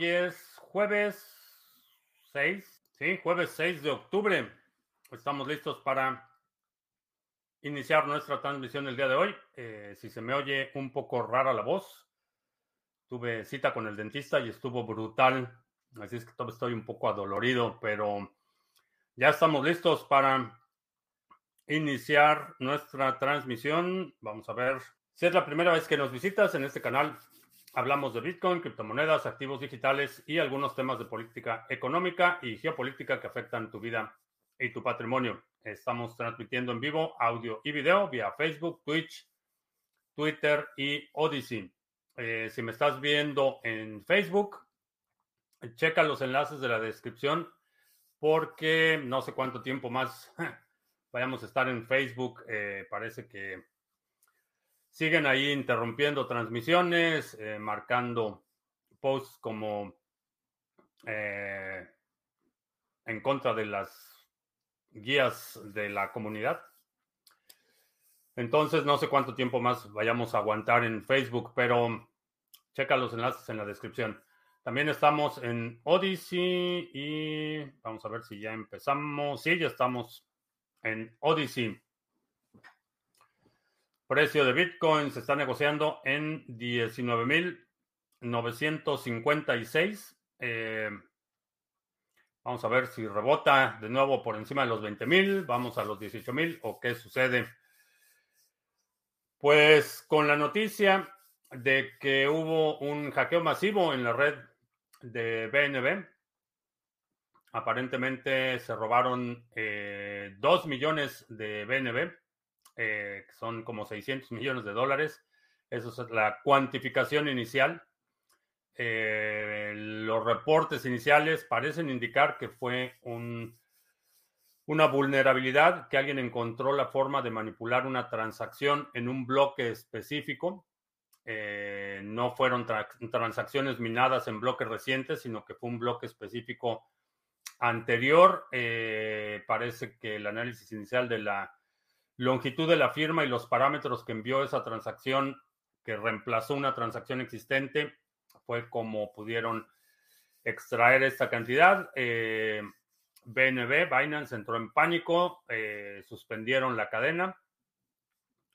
Hoy es jueves 6, sí, jueves 6 de octubre. Estamos listos para iniciar nuestra transmisión el día de hoy. Eh, si se me oye un poco rara la voz, tuve cita con el dentista y estuvo brutal. Así es que todavía estoy un poco adolorido, pero ya estamos listos para iniciar nuestra transmisión. Vamos a ver si es la primera vez que nos visitas en este canal. Hablamos de Bitcoin, criptomonedas, activos digitales y algunos temas de política económica y geopolítica que afectan tu vida y tu patrimonio. Estamos transmitiendo en vivo audio y video vía Facebook, Twitch, Twitter y Odyssey. Eh, si me estás viendo en Facebook, checa los enlaces de la descripción porque no sé cuánto tiempo más vayamos a estar en Facebook. Eh, parece que siguen ahí interrumpiendo transmisiones, eh, marcando posts como eh, en contra de las guías de la comunidad. Entonces, no sé cuánto tiempo más vayamos a aguantar en Facebook, pero checa los enlaces en la descripción. También estamos en Odyssey y vamos a ver si ya empezamos. Sí, ya estamos en Odyssey. Precio de Bitcoin se está negociando en 19.956. Eh, vamos a ver si rebota de nuevo por encima de los 20.000. Vamos a los 18.000 o qué sucede. Pues con la noticia de que hubo un hackeo masivo en la red de BNB, aparentemente se robaron eh, 2 millones de BNB eh, son como 600 millones de dólares. Eso es la cuantificación inicial. Eh, los reportes iniciales parecen indicar que fue un, una vulnerabilidad, que alguien encontró la forma de manipular una transacción en un bloque específico. Eh, no fueron transacciones minadas en bloques recientes, sino que fue un bloque específico anterior. parece que el análisis inicial de la longitud de la firma y los parámetros que envió esa transacción que reemplazó una transacción existente fue como pudieron extraer esta cantidad. BNB, eh, Binance entró en pánico, eh, suspendieron la cadena,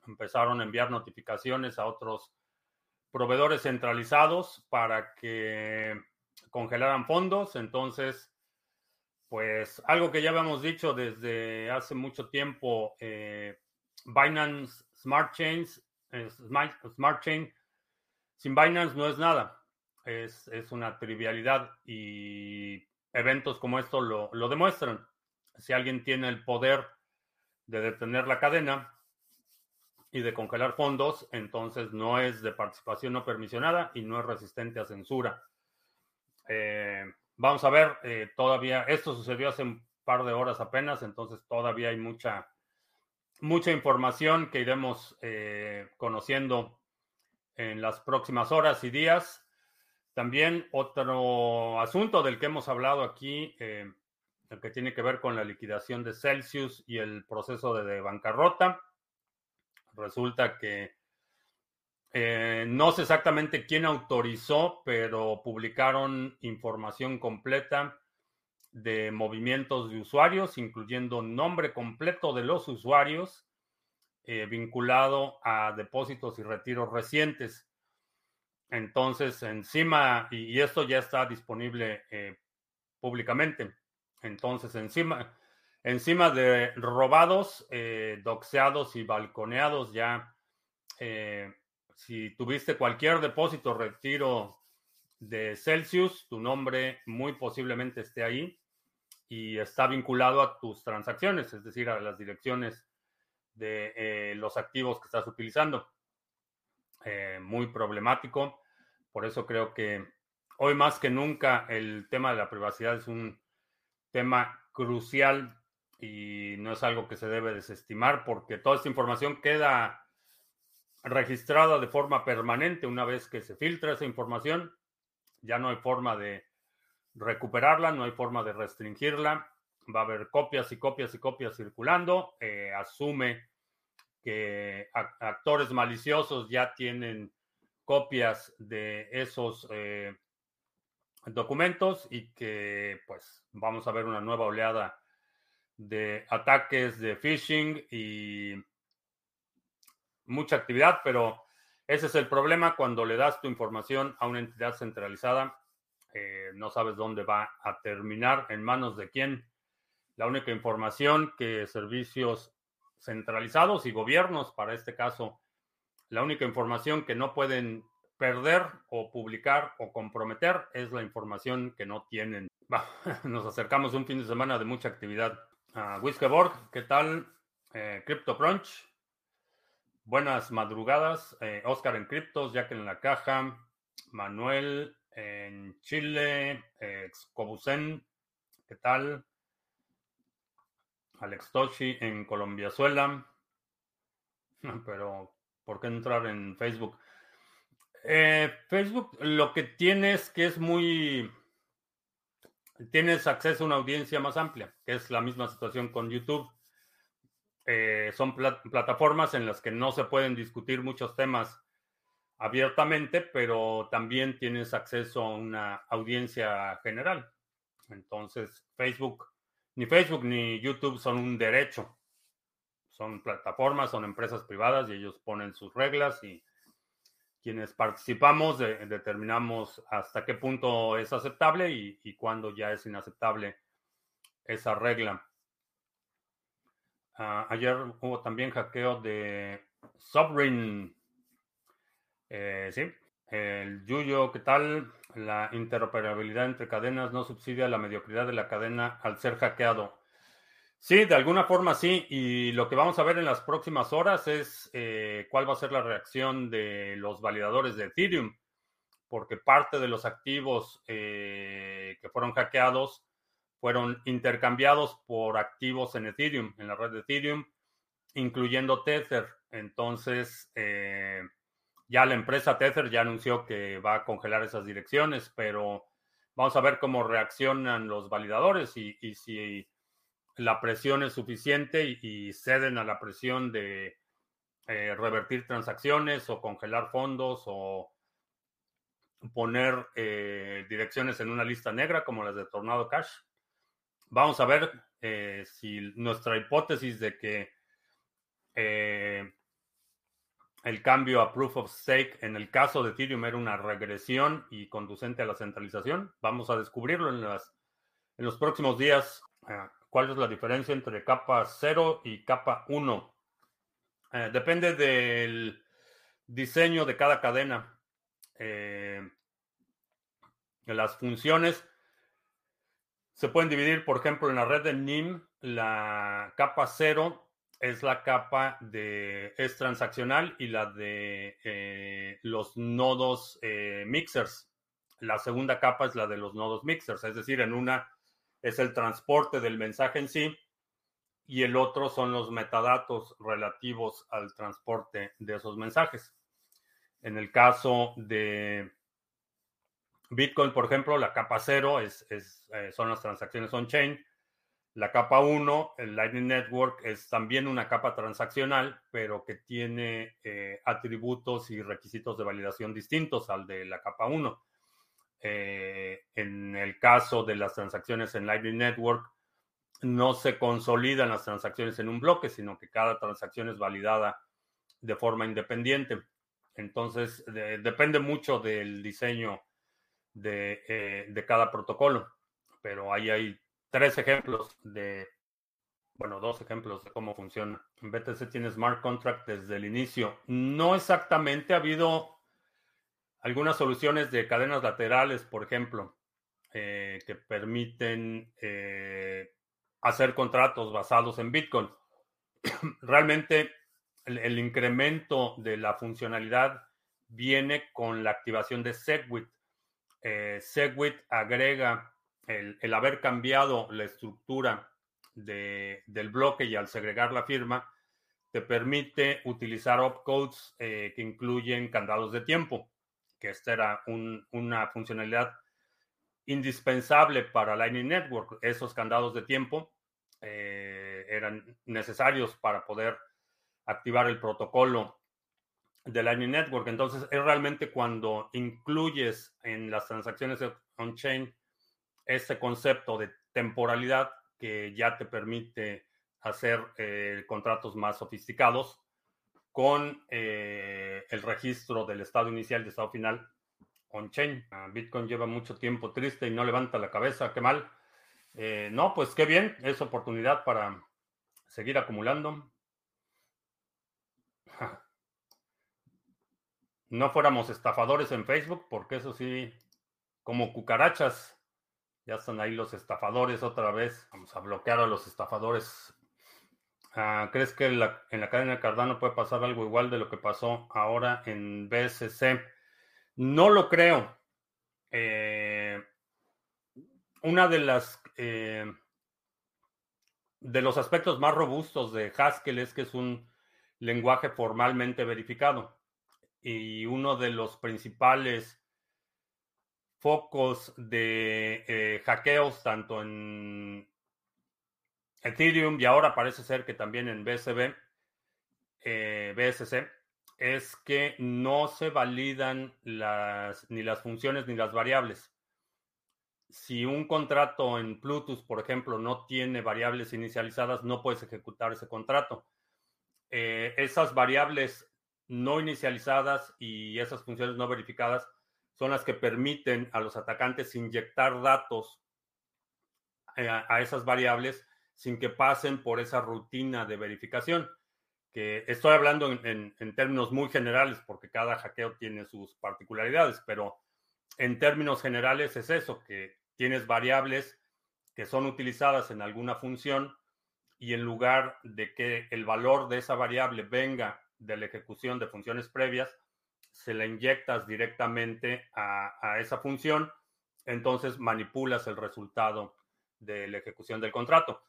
empezaron a enviar notificaciones a otros proveedores centralizados para que congelaran fondos. Entonces, pues algo que ya habíamos dicho desde hace mucho tiempo, eh, Binance Smart Chains, Smart, Chain, sin Binance no es nada, es, una trivialidad y eventos como esto lo, lo demuestran. Si alguien tiene el poder de detener la cadena y de congelar fondos, entonces no es de participación no permisionada y no es resistente a censura. Eh, Vamos a ver, eh, todavía, esto sucedió hace un par de horas apenas, entonces todavía hay mucha, mucha información que iremos eh, conociendo en las próximas horas y días. También otro asunto del que hemos hablado aquí, eh, el que tiene que ver con la liquidación de Celsius y el proceso de bancarrota. Resulta que eh, no sé exactamente quién autorizó, pero publicaron información completa de movimientos de usuarios, incluyendo nombre completo de los usuarios eh, vinculado a depósitos y retiros recientes. Entonces, encima, y, esto ya está disponible eh, públicamente. Entonces, encima, encima de robados, doxeados y balconeados ya si tuviste cualquier depósito retiro de Celsius, tu nombre muy posiblemente esté ahí y está vinculado a tus transacciones, es decir, a las direcciones de eh, los activos que estás utilizando. Eh, muy problemático. Por eso creo que hoy más que nunca el tema de la privacidad es un tema crucial y no es algo que se debe desestimar porque toda esta información queda registrada de forma permanente una vez que se filtra esa información. Ya no hay forma de recuperarla, no hay forma de restringirla. Va a haber copias y copias y copias circulando. Eh, asume que actores maliciosos ya tienen copias de esos eh, documentos y que pues vamos a ver una nueva oleada de ataques de phishing y mucha actividad, pero ese es el problema cuando le das tu información a una entidad centralizada, eh, no sabes dónde va a terminar, en manos de quién. La única información que servicios centralizados y gobiernos, para este caso, la única información que no pueden perder o publicar o comprometer es la información que no tienen. nos acercamos un fin de semana de mucha actividad. Uh, Whiskeborg, ¿qué tal? Eh, CryptoCrunch. Buenas madrugadas. Eh, Oscar en Criptos, Jack en la caja. Manuel en Chile. Eh, ¿qué tal? Alex Toshi en Colombiazuela. Pero, ¿por qué entrar en Facebook? Eh, Facebook lo que tiene es que es muy... Tienes acceso a una audiencia más amplia, que es la misma situación con YouTube. Eh, son plataformas en las que no se pueden discutir muchos temas abiertamente, pero también tienes acceso a una audiencia general. Entonces, Facebook, ni Facebook ni YouTube son un derecho. Son plataformas, son empresas privadas y ellos ponen sus reglas y quienes participamos determinamos hasta qué punto es aceptable y, y cuándo ya es inaceptable esa regla. Ah, ayer hubo también hackeo de Sovereign. Eh, sí, el Yuyo, ¿qué tal? La interoperabilidad entre cadenas no subsidia la mediocridad de la cadena al ser hackeado. Sí, de alguna forma sí. Y lo que vamos a ver en las próximas horas es eh, cuál va a ser la reacción de los validadores de Ethereum, porque parte de los activos eh, que fueron hackeados fueron intercambiados por activos en Ethereum, en la red de Ethereum, incluyendo Tether. Entonces, eh, ya la empresa Tether ya anunció que va a congelar esas direcciones, pero vamos a ver cómo reaccionan los validadores y si la presión es suficiente y, ceden a la presión de eh, revertir transacciones o congelar fondos o poner eh, direcciones en una lista negra como las de Tornado Cash. Vamos a ver eh, si nuestra hipótesis de que el cambio a proof of stake en el caso de Ethereum era una regresión y conducente a la centralización. Vamos a descubrirlo en, los próximos días. Ah, ¿Cuál es la diferencia entre capa 0 y capa 1? Eh, depende del diseño de cada cadena. Eh, las funciones se pueden dividir, por ejemplo, en la red de NIM, la capa 0 es la capa de es transaccional y la de eh, los nodos mixers. La segunda capa es la de los nodos mixers, es decir, en una es el transporte del mensaje en sí y el otro son los metadatos relativos al transporte de esos mensajes. En el caso de Bitcoin, por ejemplo, la capa 0 es, eh, son las transacciones on-chain. La capa 1, el Lightning Network, es también una capa transaccional, pero que tiene eh, atributos y requisitos de validación distintos al de la capa 1. Eh, en el caso de las transacciones en Lightning Network, no se consolidan las transacciones en un bloque, sino que cada transacción es validada de forma independiente. Entonces, depende mucho del diseño de, eh, de, cada protocolo. Pero ahí hay tres ejemplos de, bueno, dos ejemplos de cómo funciona. En BTC tiene smart contract desde el inicio. No exactamente, ha habido algunas soluciones de cadenas laterales, por ejemplo, eh, que permiten eh, hacer contratos basados en Bitcoin. Realmente el, incremento de la funcionalidad viene con la activación de Segwit. Eh, Segwit agrega el, haber cambiado la estructura del bloque y al segregar la firma, te permite utilizar opcodes que incluyen candados de tiempo que esta era una funcionalidad indispensable para Lightning Network. Esos candados de tiempo eh, eran necesarios para poder activar el protocolo de Lightning Network. Entonces, es realmente cuando incluyes en las transacciones on-chain ese concepto de temporalidad que ya te permite hacer eh, contratos más sofisticados con eh, el registro del estado inicial y estado final on-chain. Ah, Bitcoin lleva mucho tiempo triste y no levanta la cabeza, qué mal. Eh, no, pues qué bien, es oportunidad para seguir acumulando. No fuéramos estafadores en Facebook, porque eso sí, como cucarachas, ya están ahí los estafadores otra vez. Vamos a bloquear a los estafadores. Ah, ¿Crees que en la, en la cadena Cardano puede pasar algo igual de lo que pasó ahora en BSC? No lo creo. Eh, una de las eh, de los aspectos más robustos de Haskell es que es un lenguaje formalmente verificado. Y uno de los principales focos de eh, hackeos, tanto en Ethereum y ahora parece ser que también en BSB, eh, BSC, es que no se validan ni las funciones ni las variables. Si un contrato en Plutus, por ejemplo, no tiene variables inicializadas, no puedes ejecutar ese contrato. Eh, esas variables no inicializadas y esas funciones no verificadas son las que permiten a los atacantes inyectar datos eh, a, esas variables sin que pasen por esa rutina de verificación. Que estoy hablando en, términos muy generales porque cada hackeo tiene sus particularidades, pero en términos generales es eso, que tienes variables que son utilizadas en alguna función y en lugar de que el valor de esa variable venga de la ejecución de funciones previas, se la inyectas directamente a, esa función, entonces manipulas el resultado de la ejecución del contrato.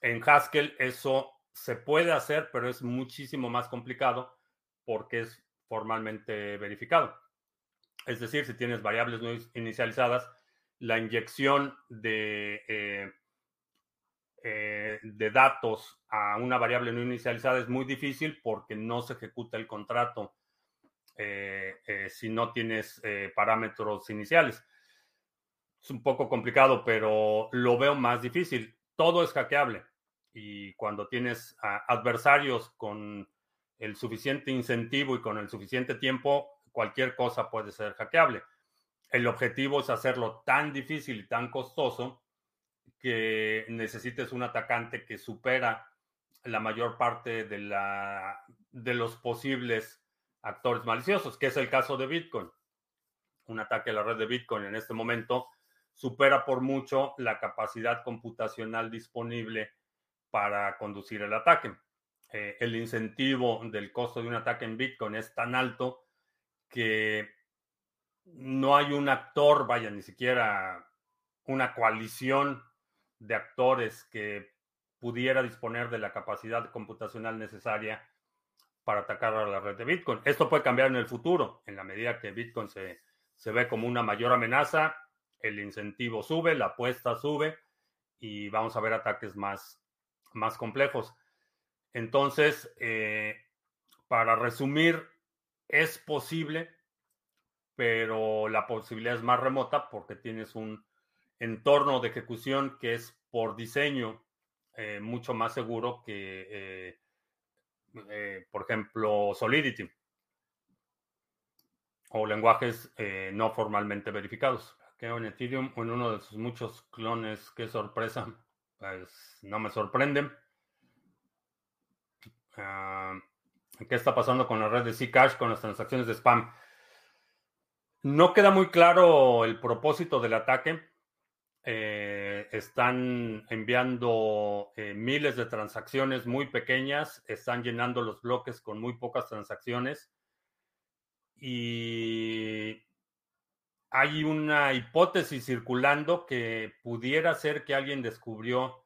En Haskell eso se puede hacer, pero es muchísimo más complicado porque es formalmente verificado. Es decir, si tienes variables no inicializadas, la inyección de, eh, eh, de datos a una variable no inicializada es muy difícil porque no se ejecuta el contrato eh, eh, si no tienes parámetros iniciales. Es un poco complicado, pero lo veo más difícil. Todo es hackeable y cuando tienes adversarios con el suficiente incentivo y con el suficiente tiempo, cualquier cosa puede ser hackeable. El objetivo es hacerlo tan difícil y tan costoso que necesites un atacante que supera la mayor parte de, la, de los posibles actores maliciosos, que es el caso de Bitcoin. Un ataque a la red de Bitcoin en este momento supera por mucho la capacidad computacional disponible para conducir el ataque. Eh, el incentivo del costo de un ataque en Bitcoin es tan alto que no hay un actor, vaya, ni siquiera una coalición de actores que pudiera disponer de la capacidad computacional necesaria para atacar a la red de Bitcoin. Esto puede cambiar en el futuro, en la medida que Bitcoin se, ve como una mayor amenaza, el incentivo sube, la apuesta sube y vamos a ver ataques más, más complejos. Entonces, eh, para resumir, es posible, pero la posibilidad es más remota porque tienes un entorno de ejecución que es por diseño eh, mucho más seguro que eh, eh, por ejemplo, Solidity o lenguajes no formalmente verificados. Que en Ethereum en uno de sus muchos clones, qué sorpresa, pues no me sorprende. Ah, ¿Qué está pasando con la red de Zcash con las transacciones de spam? No queda muy claro el propósito del ataque. Eh, están enviando eh, miles de transacciones muy pequeñas, están llenando los bloques con muy pocas transacciones y hay una hipótesis circulando que pudiera ser que alguien descubrió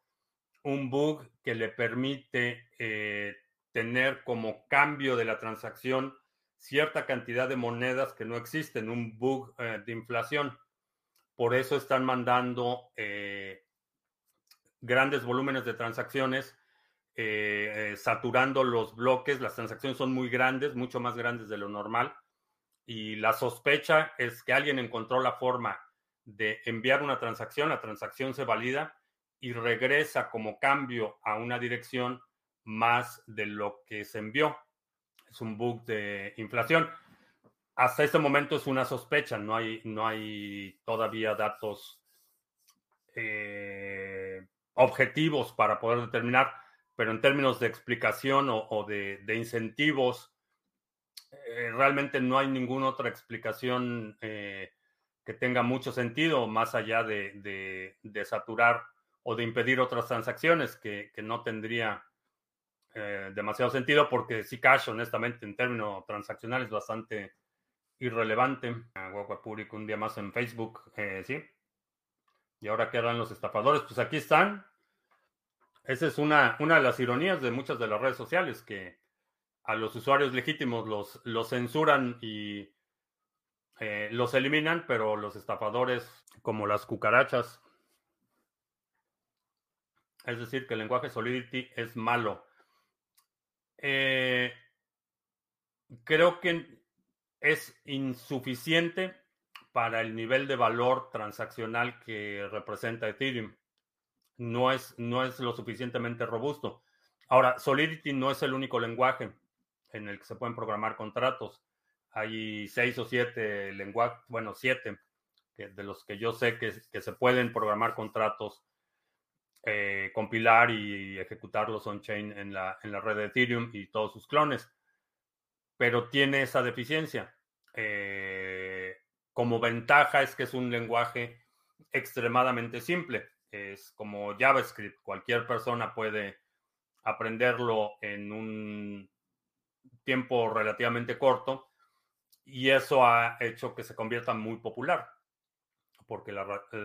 un bug que le permite eh, tener como cambio de la transacción cierta cantidad de monedas que no existen, un bug de inflación. Por eso están mandando eh, grandes volúmenes de transacciones, eh, eh, saturando los bloques. Las transacciones son muy grandes, mucho más grandes de lo normal. Y la sospecha es que alguien encontró la forma de enviar una transacción, la transacción se valida y regresa como cambio a una dirección más de lo que se envió. Es un bug de inflación. Hasta este momento es una sospecha, no hay, no hay todavía datos eh, objetivos para poder determinar, pero en términos de explicación o, de, incentivos, eh, realmente no hay ninguna otra explicación eh, que tenga mucho sentido más allá de, saturar o de impedir otras transacciones que, no tendría demasiado sentido porque si cash, honestamente, en términos transaccionales, bastante irrelevante. Guagua Público un día más en Facebook, sí. ¿Y ahora qué harán los estafadores? Pues aquí están. Esa es una, una de las ironías de muchas de las redes sociales, que a los usuarios legítimos los, los censuran y eh, los eliminan, pero los estafadores, como las cucarachas, es decir, que el lenguaje Solidity es malo. Eh, creo que es insuficiente para el nivel de valor transaccional que representa Ethereum. No es, no es lo suficientemente robusto. Ahora, Solidity no es el único lenguaje en el que se pueden programar contratos. Hay seis o siete lenguajes, bueno, siete, de los que yo sé que, se pueden programar contratos, eh, compilar y ejecutarlos on-chain en la, en la red de Ethereum y todos sus clones. Pero tiene esa deficiencia. Eh, como ventaja es que es un lenguaje extremadamente simple. Es como JavaScript. Cualquier persona puede aprenderlo en un tiempo relativamente corto y eso ha hecho que se convierta muy popular porque la,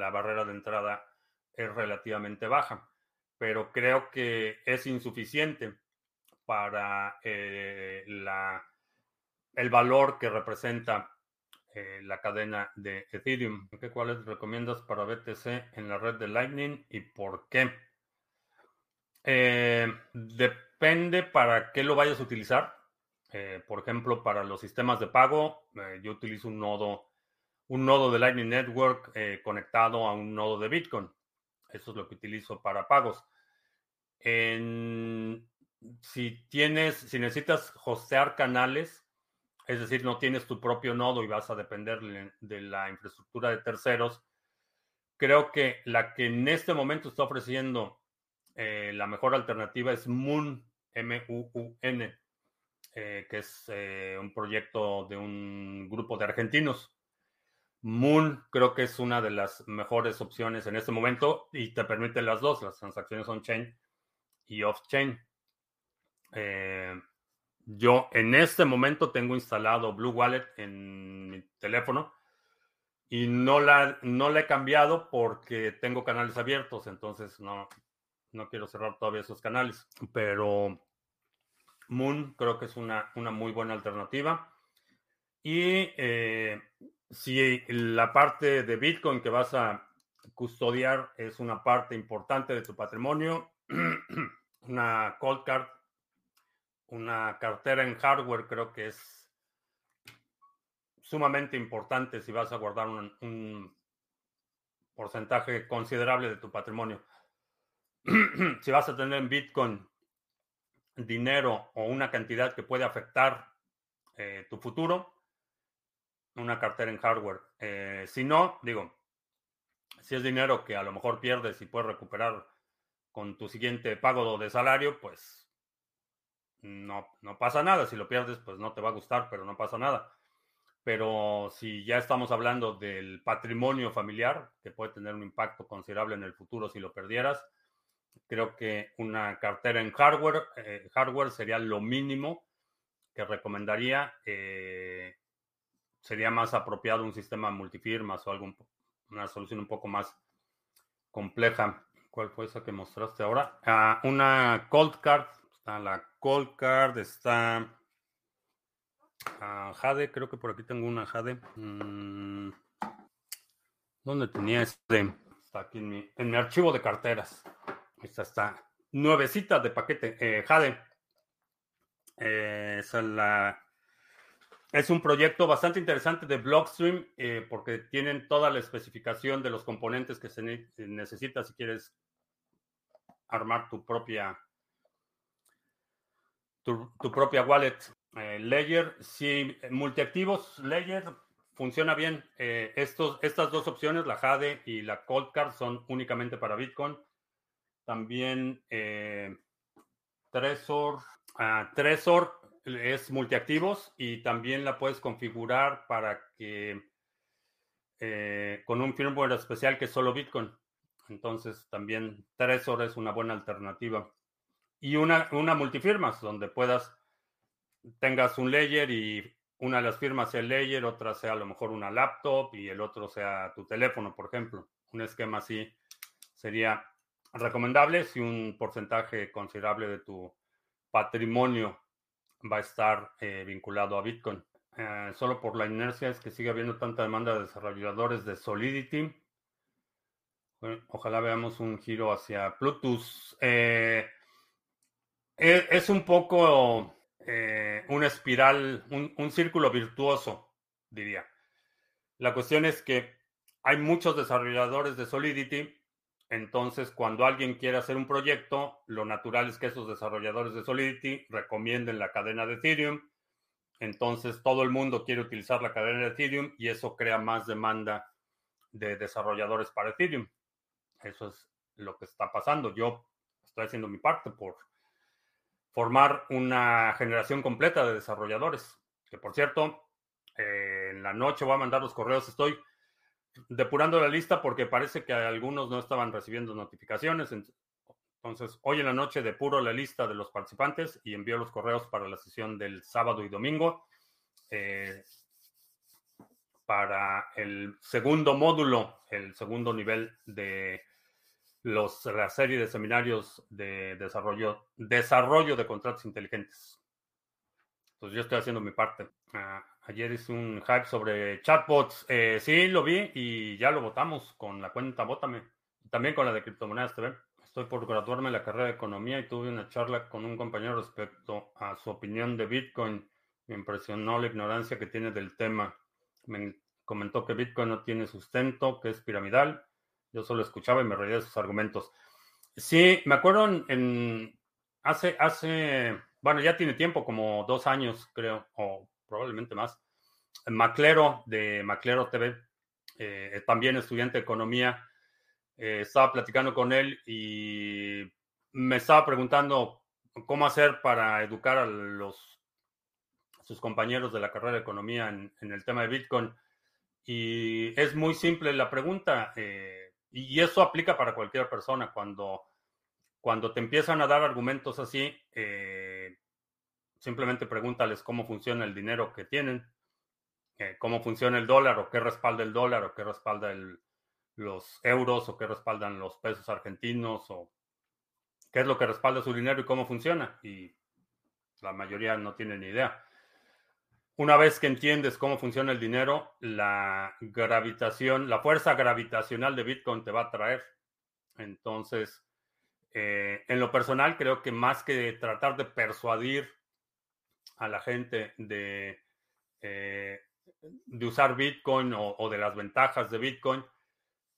barrera de entrada es relativamente baja. Pero creo que es insuficiente para eh, la, el valor que representa eh, la cadena de Ethereum. ¿Qué cuáles recomiendas para BTC en la red de Lightning y por qué? Eh, depende para qué lo vayas a utilizar. Eh, por ejemplo, para los sistemas de pago, yo utilizo un nodo, un nodo de Lightning Network conectado a un nodo de Bitcoin. Eso es lo que utilizo para pagos. si tienes, si necesitas hostear canales, es decir, no tienes tu propio nodo y vas a depender de la infraestructura de terceros, creo que la que en este momento está ofreciendo eh, la mejor alternativa es Moon, M-U-U-N, eh, que es eh, un proyecto de un grupo de argentinos. Moon creo que es una de las mejores opciones en este momento y te permite las dos, las transacciones on-chain y off-chain. Yo en este momento tengo instalado Blue Wallet en mi teléfono y no la, no la he cambiado porque tengo canales abiertos, entonces no, no quiero cerrar todavía esos canales. Pero Moon creo que es una, una muy buena alternativa. Y eh, si la parte de Bitcoin que vas a custodiar es una parte importante de tu patrimonio, una cold card una cartera en hardware creo que es sumamente importante si vas a guardar un, porcentaje considerable de tu patrimonio. si vas a tener en Bitcoin dinero o una cantidad que puede afectar eh, tu futuro, una cartera en hardware. Eh, si no, digo, si es dinero que a lo mejor pierdes y puedes recuperar con tu siguiente pago de salario, pues no, no pasa nada. Si lo pierdes, pues no te va a gustar, pero no pasa nada. Pero si ya estamos hablando del patrimonio familiar, que puede tener un impacto considerable en el futuro si lo perdieras, creo que una cartera en hardware, eh, hardware sería lo mínimo que recomendaría. Eh, sería más apropiado un sistema multifirmas o algún, una solución un poco más compleja. ¿Cuál fue esa que mostraste ahora? Ah, una cold card Está la Cold Card, está ah, Jade, creo que por aquí tengo una Jade. Mm, ¿Dónde tenía este? Está aquí en mi, archivo de carteras. Esta está nuevecita de paquete. Eh, Jade. Eh, es la es un proyecto bastante interesante de Blockstream eh, porque tienen toda la especificación de los componentes que se necesita si quieres armar tu propia tu, propia wallet. Eh, Ledger, si multiactivos, Ledger funciona bien. Eh, estos, estas dos opciones, la Jade y la Cold Card, son únicamente para Bitcoin. También eh, Trezor, ah, es multiactivos y también la puedes configurar para que eh, con un firmware especial que es solo Bitcoin. Entonces también Trezor es una buena alternativa. Y una, una multifirmas donde puedas, tengas un layer y una de las firmas sea el layer, otra sea a lo mejor una laptop y el otro sea tu teléfono, por ejemplo. Un esquema así sería recomendable si un porcentaje considerable de tu patrimonio va a estar eh, vinculado a Bitcoin. Eh, solo por la inercia es que sigue habiendo tanta demanda de desarrolladores de Solidity. ojalá veamos un giro hacia Plutus. Eh, es un poco una espiral, un, un círculo virtuoso, diría. La cuestión es que hay muchos desarrolladores de Solidity entonces, cuando alguien quiere hacer un proyecto, lo natural es que esos desarrolladores de Solidity recomienden la cadena de Ethereum. Entonces, todo el mundo quiere utilizar la cadena de Ethereum y eso crea más demanda de desarrolladores para Ethereum. Eso es lo que está pasando. Yo estoy haciendo mi parte por formar una generación completa de desarrolladores. Que por cierto, eh, en la noche voy a mandar los correos. Estoy depurando la lista porque parece que algunos no estaban recibiendo notificaciones. Entonces, hoy en la noche depuro la lista de los participantes y envío los correos para la sesión del sábado y domingo. Eh, para el segundo módulo, el segundo nivel de los, la serie de seminarios de desarrollo, desarrollo de contratos inteligentes. Entonces, yo estoy haciendo mi parte. Ah, Ayer hice un hype sobre chatbots. Eh, sí, lo vi y ya lo votamos con la cuenta Vótame. También con la de Criptomonedas TV. Estoy por graduarme en la carrera de Economía y tuve una charla con un compañero respecto a su opinión de Bitcoin. Me impresionó la ignorancia que tiene del tema. Me comentó que Bitcoin no tiene sustento, que es piramidal. Yo solo escuchaba y me reía de sus argumentos. Sí, me acuerdo en, hace, hace, bueno, ya tiene tiempo, como dos años, creo, o probablemente más. Maclero de Maclero TV, eh, también estudiante de economía, eh, estaba platicando con él y me estaba preguntando cómo hacer para educar a los sus compañeros de la carrera de economía en, el tema de Bitcoin. Y es muy simple la pregunta, eh, y eso aplica para cualquier persona. Cuando, cuando te empiezan a dar argumentos así, Simplemente pregúntales cómo funciona el dinero que tienen, eh, cómo funciona el dólar o qué respalda el dólar o qué respalda los euros o qué respaldan los pesos argentinos o qué es lo que respalda su dinero y cómo funciona. Y la mayoría no tienen ni idea. Una vez que entiendes cómo funciona el dinero, la gravitación, la fuerza gravitacional de Bitcoin te va a traer. Entonces, eh, en lo personal, creo que más que tratar de persuadir a la gente de, eh, de usar Bitcoin o, de las ventajas de Bitcoin,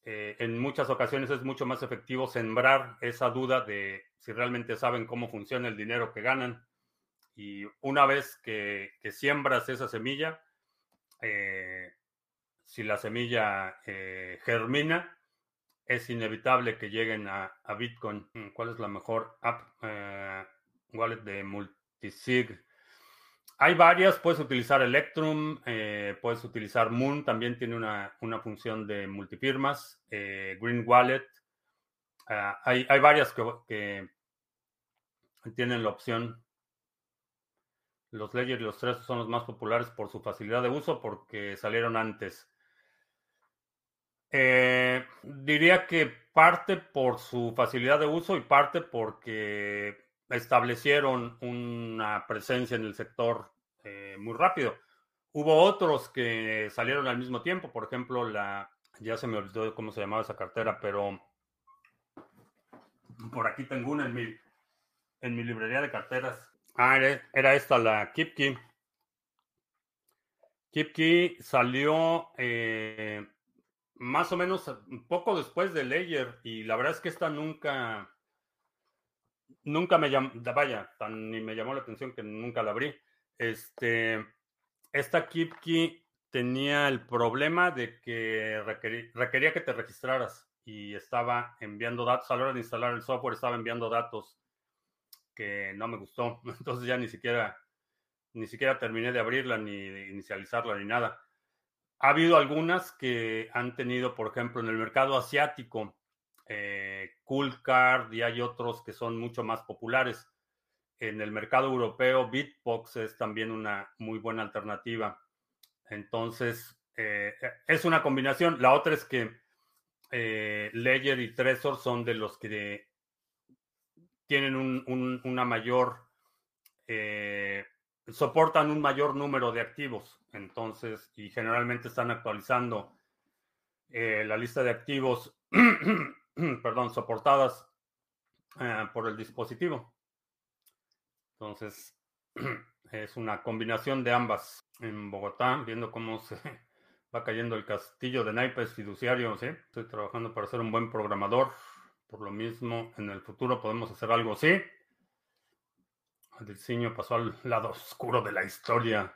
eh, en muchas ocasiones es mucho más efectivo sembrar esa duda de si realmente saben cómo funciona el dinero que ganan. Y una vez que, siembras esa semilla, eh, si la semilla germina, es inevitable que lleguen a, Bitcoin. ¿Cuál es la mejor app? wallet de multisig. Hay varias, puedes utilizar Electrum, eh, puedes utilizar Moon, también tiene una, función de multifirmas, eh, Green Wallet. Ah, hay, varias que, tienen la opción. Los Ledger y los tres son los más populares por su facilidad de uso porque salieron antes. Eh, diría que parte por su facilidad de uso y parte porque establecieron una presencia en el sector eh, muy rápido. Hubo otros que salieron al mismo tiempo, por ejemplo, la, ya se me olvidó cómo se llamaba esa cartera, pero por aquí tengo una en mi, en mi librería de carteras. Ah, era, esta, la KipKey. KeepKey salió eh, más o menos un poco después de Ledger y la verdad es que esta nunca, nunca me llamó, vaya, ni me llamó la atención que nunca la abrí. Este, esta KeepKey tenía el problema de que requería que te registraras y estaba enviando datos, a la hora de instalar el software estaba enviando datos que no me gustó, entonces ya ni siquiera ni siquiera terminé de abrirla ni de inicializarla ni nada. Ha habido algunas que han tenido, por ejemplo, en el mercado asiático, eh, Coolcard y hay otros que son mucho más populares. En el mercado europeo, Bitbox es también una muy buena alternativa. Entonces, eh, es una combinación. La otra es que eh, Ledger y Trezor son de los que tienen una mayor eh, soportan un mayor número de activos. Entonces, y generalmente están actualizando eh, la lista de activos, perdón, soportadas eh, por el dispositivo. Entonces, es una combinación de ambas. En Bogotá, viendo cómo se va cayendo el castillo de naipes fiduciario, ¿sí? Estoy trabajando para ser un buen programador. Por lo mismo, en el futuro podemos hacer algo así. El pasó al lado oscuro de la historia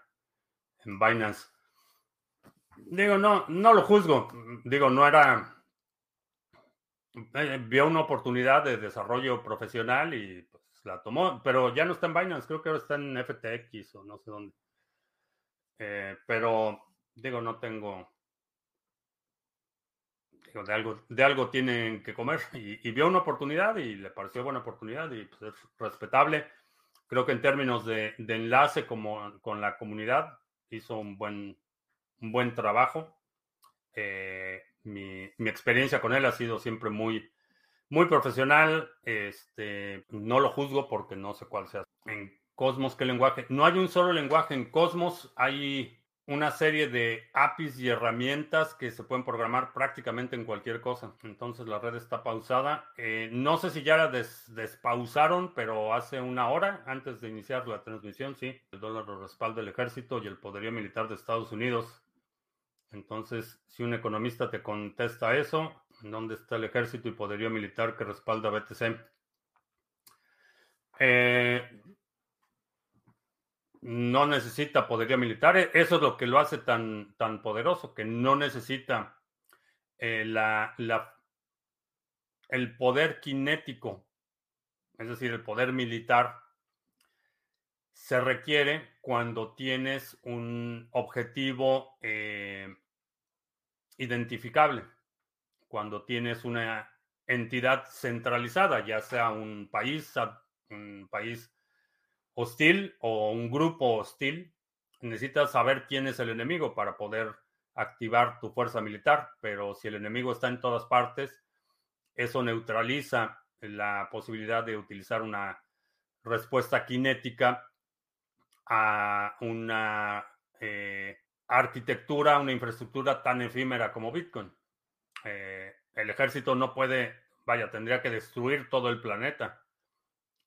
en Binance. Digo, no, no lo juzgo. Digo, no era. Eh, vio una oportunidad de desarrollo profesional y pues la tomó, pero ya no está en Binance, creo que ahora está en FTX o no sé dónde. Eh, pero digo, no tengo. De algo, de algo tienen que comer. Y, vio una oportunidad y le pareció buena oportunidad y pues, es respetable. Creo que en términos de, enlace como, con la comunidad hizo un buen, un buen trabajo. Eh, mi, experiencia con él ha sido siempre muy, muy profesional. Este, no lo juzgo porque no sé cuál sea. En Cosmos, ¿qué lenguaje? No hay un solo lenguaje. En Cosmos hay una serie de APIs y herramientas que se pueden programar prácticamente en cualquier cosa. Entonces la red está pausada. Eh, no sé si ya la despausaron, pero hace una hora antes de iniciar la transmisión, sí. El dólar lo respalda el ejército y el poderío militar de Estados Unidos. Entonces, si un economista te contesta eso, ¿dónde está el ejército y poderío militar que respalda BTC? Eh, no necesita poderío militar. E, eso es lo que lo hace tan, tan poderoso, que no necesita eh, la, el poder cinético, es decir, el poder militar, se requiere cuando tienes un objetivo eh, identificable, cuando tienes una entidad centralizada, ya sea un país, un país hostil o un grupo hostil, necesitas saber quién es el enemigo para poder activar tu fuerza militar, pero si el enemigo está en todas partes, eso neutraliza la posibilidad de utilizar una respuesta cinética a una eh, arquitectura, una infraestructura tan efímera como Bitcoin. Eh, el ejército no puede, vaya, tendría que destruir todo el planeta.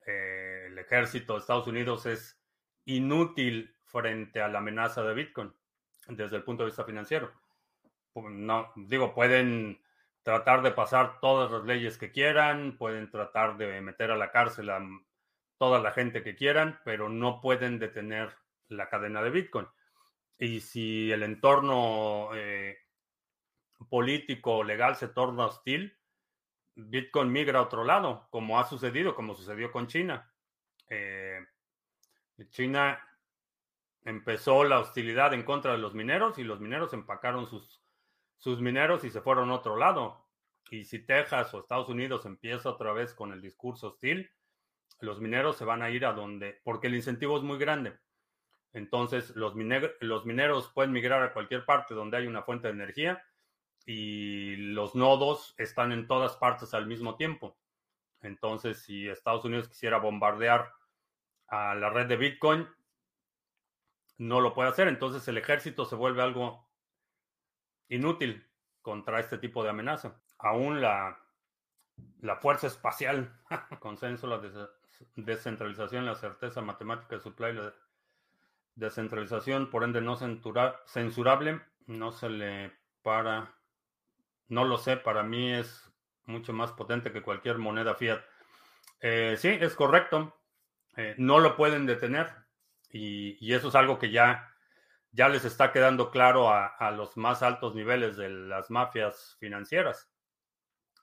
Eh, ejército de Estados Unidos es inútil frente a la amenaza de Bitcoin desde el punto de vista financiero. No, digo, pueden tratar de pasar todas las leyes que quieran, pueden tratar de meter a la cárcel a toda la gente que quieran, pero no pueden detener la cadena de Bitcoin. Y si el entorno eh, político o legal se torna hostil, Bitcoin migra a otro lado, como ha sucedido, como sucedió con China. Eh, China empezó la hostilidad en contra de los mineros y los mineros empacaron sus, sus mineros y se fueron a otro lado. Y si Texas o Estados Unidos empieza otra vez con el discurso hostil, los mineros se van a ir a donde, porque el incentivo es muy grande. Entonces, los, los mineros pueden migrar a cualquier parte donde hay una fuente de energía y los nodos están en todas partes al mismo tiempo. Entonces, si Estados Unidos quisiera bombardear a la red de Bitcoin, no lo puede hacer. Entonces el ejército se vuelve algo inútil contra este tipo de amenaza. Aún la, la fuerza espacial, consenso, la descentralización, la certeza matemática de supply, Descentralización, por ende, no censurable. No se le para. No lo sé, para mí es mucho más potente que cualquier moneda fiat. Eh, sí, es correcto. No lo pueden detener. Y, eso es algo que ya, ya les está quedando claro a, los más altos niveles de las mafias financieras.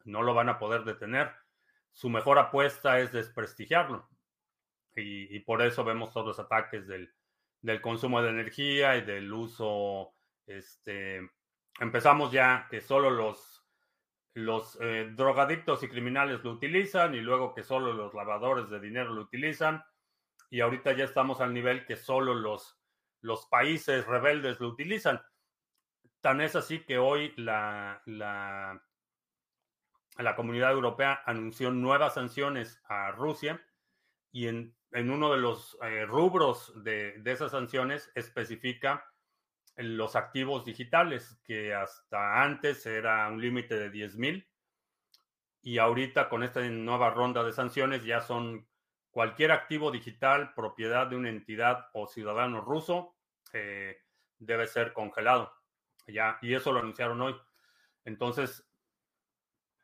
No lo van a poder detener. Su mejor apuesta es desprestigiarlo. Y, por eso vemos todos los ataques del, del, consumo de energía y del uso. Este, empezamos ya que solo los, los eh, drogadictos y criminales lo utilizan y luego que solo los lavadores de dinero lo utilizan. Y ahorita ya estamos al nivel que solo los, los países rebeldes lo utilizan. Tan es así que hoy la, la, la comunidad europea anunció nuevas sanciones a Rusia y en en uno de los eh, rubros de, esas sanciones especifica los activos digitales, que hasta antes era un límite de 10 mil y ahorita con esta nueva ronda de sanciones ya son cualquier activo digital propiedad de una entidad o ciudadano ruso eh, debe ser congelado. Ya, y eso lo anunciaron hoy. Entonces,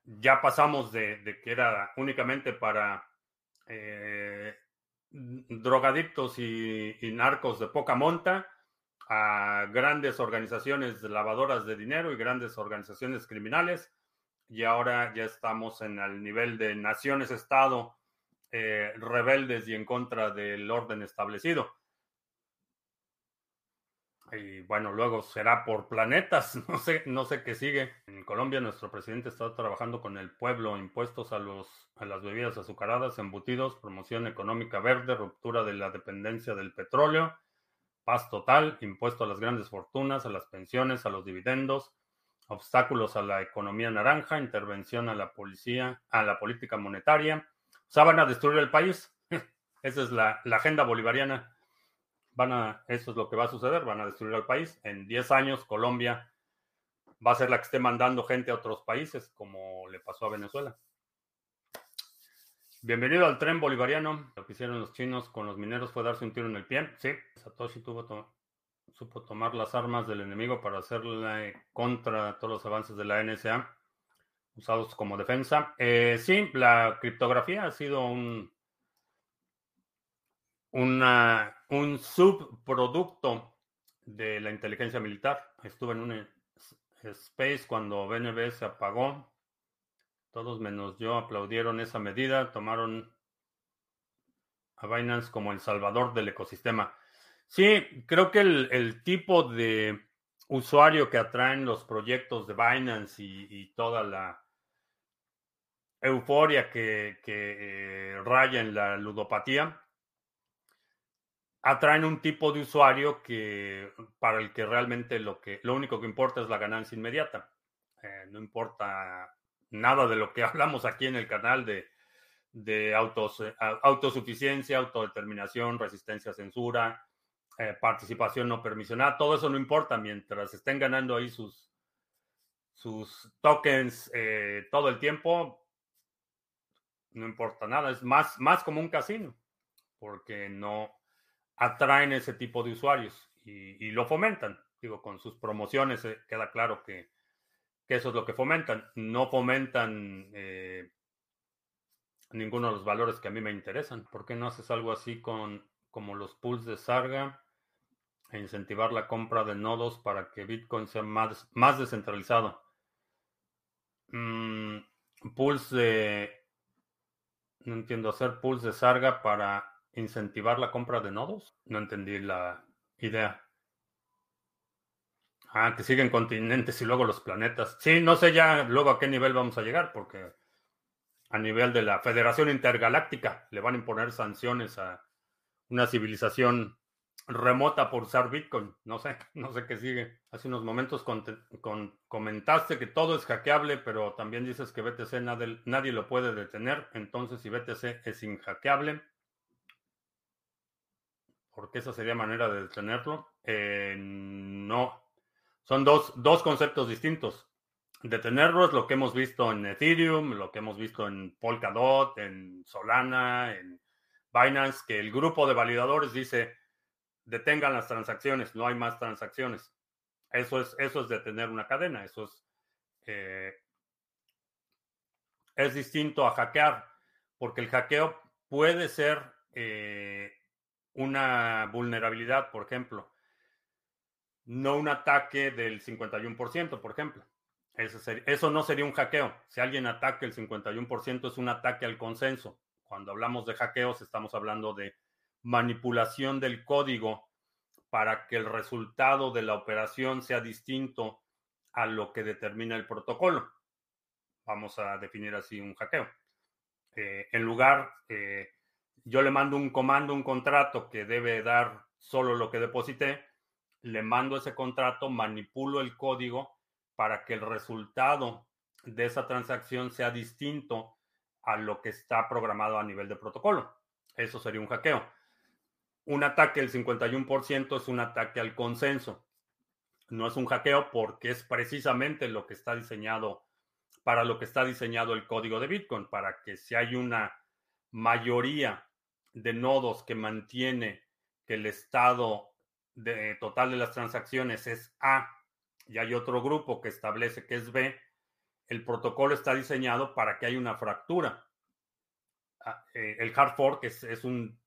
ya pasamos de, que era únicamente para eh, drogadictos y, narcos de poca monta a grandes organizaciones lavadoras de dinero y grandes organizaciones criminales. Y ahora ya estamos en el nivel de naciones-estado eh, rebeldes y en contra del orden establecido. Y bueno, luego será por planetas, no sé, no sé qué sigue. En Colombia nuestro presidente está trabajando con el pueblo, impuestos a los a las bebidas azucaradas, embutidos, promoción económica verde, ruptura de la dependencia del petróleo, paz total, impuesto a las grandes fortunas, a las pensiones, a los dividendos, obstáculos a la economía naranja, intervención a la policía, a la política monetaria. O sea, van a destruir el país. Esa es la, agenda bolivariana van a, eso es lo que va a suceder, van a destruir al país. En 10 años Colombia va a ser la que esté mandando gente a otros países, como le pasó a Venezuela. Bienvenido al tren bolivariano. Lo que hicieron los chinos con los mineros fue darse un tiro en el pie. Sí, Satoshi tuvo supo tomar las armas del enemigo para hacerle contra todos los avances de la NSA usados como defensa. Eh, sí, la criptografía ha sido un, un subproducto de la inteligencia militar. Estuve en un space cuando BNB se apagó. Todos menos yo aplaudieron esa medida, tomaron a Binance como el salvador del ecosistema. Sí, creo que el, tipo de usuario que atraen los proyectos de Binance y, toda la euforia que, eh, raya en la ludopatía atraen un tipo de usuario que para el que realmente lo que lo único que importa es la ganancia inmediata. Eh, no importa nada de lo que hablamos aquí en el canal de, de autos, eh, autosuficiencia, autodeterminación, resistencia a censura, eh, participación no permisionada, todo eso no importa mientras estén ganando ahí sus, sus tokens todo el tiempo, no importa nada, es más, más como un casino, porque no, atraen ese tipo de usuarios y, lo fomentan. Digo, con sus promociones eh, queda claro que, eso es lo que fomentan. No fomentan eh, ninguno de los valores que a mí me interesan. ¿Por qué no haces algo así con como los pools de Sarga e incentivar la compra de nodos para que Bitcoin sea más, más descentralizado? Mm, de... No entiendo, hacer pools de Sarga para incentivar la compra de nodos. No entendí la idea. Ah, que siguen continentes y luego los planetas. Sí, no sé ya luego a qué nivel vamos a llegar, porque a nivel de la Federación Intergaláctica le van a imponer sanciones a una civilización remota por usar Bitcoin. No sé, no sé qué sigue. Hace unos momentos comentaste que todo es hackeable, pero también dices que BTC nadie, nadie lo puede detener. Entonces, si BTC es inhackeable, porque esa sería manera de detenerlo. Eh, no. Son dos, dos conceptos distintos. Detenerlo es lo que hemos visto en Ethereum, lo que hemos visto en Polkadot, en Solana, en Binance, que el grupo de validadores dice, detengan las transacciones, no hay más transacciones. Eso es, eso es detener una cadena, eso es, eh, es distinto a hackear, porque el hackeo puede ser eh, una vulnerabilidad, por ejemplo, no un ataque del 51%, por ejemplo. Eso, no sería un hackeo. Si alguien ataca el 51% es un ataque al consenso. Cuando hablamos de hackeos estamos hablando de manipulación del código para que el resultado de la operación sea distinto a lo que determina el protocolo. Vamos a definir así un hackeo. Eh, en lugar, eh, yo le mando un comando, un contrato que debe dar solo lo que deposité, le mando ese contrato, manipulo el código para que el resultado de esa transacción sea distinto a lo que está programado a nivel de protocolo. Eso sería un hackeo. Un ataque del 51% es un ataque al consenso. No es un hackeo porque es precisamente lo que está diseñado para lo que está diseñado el código de Bitcoin, para que si hay una mayoría de nodos que mantiene que el estado de, total de las transacciones es A y hay otro grupo que establece que es B, el protocolo está diseñado para que haya una fractura. Ah, eh, el hard fork es, es un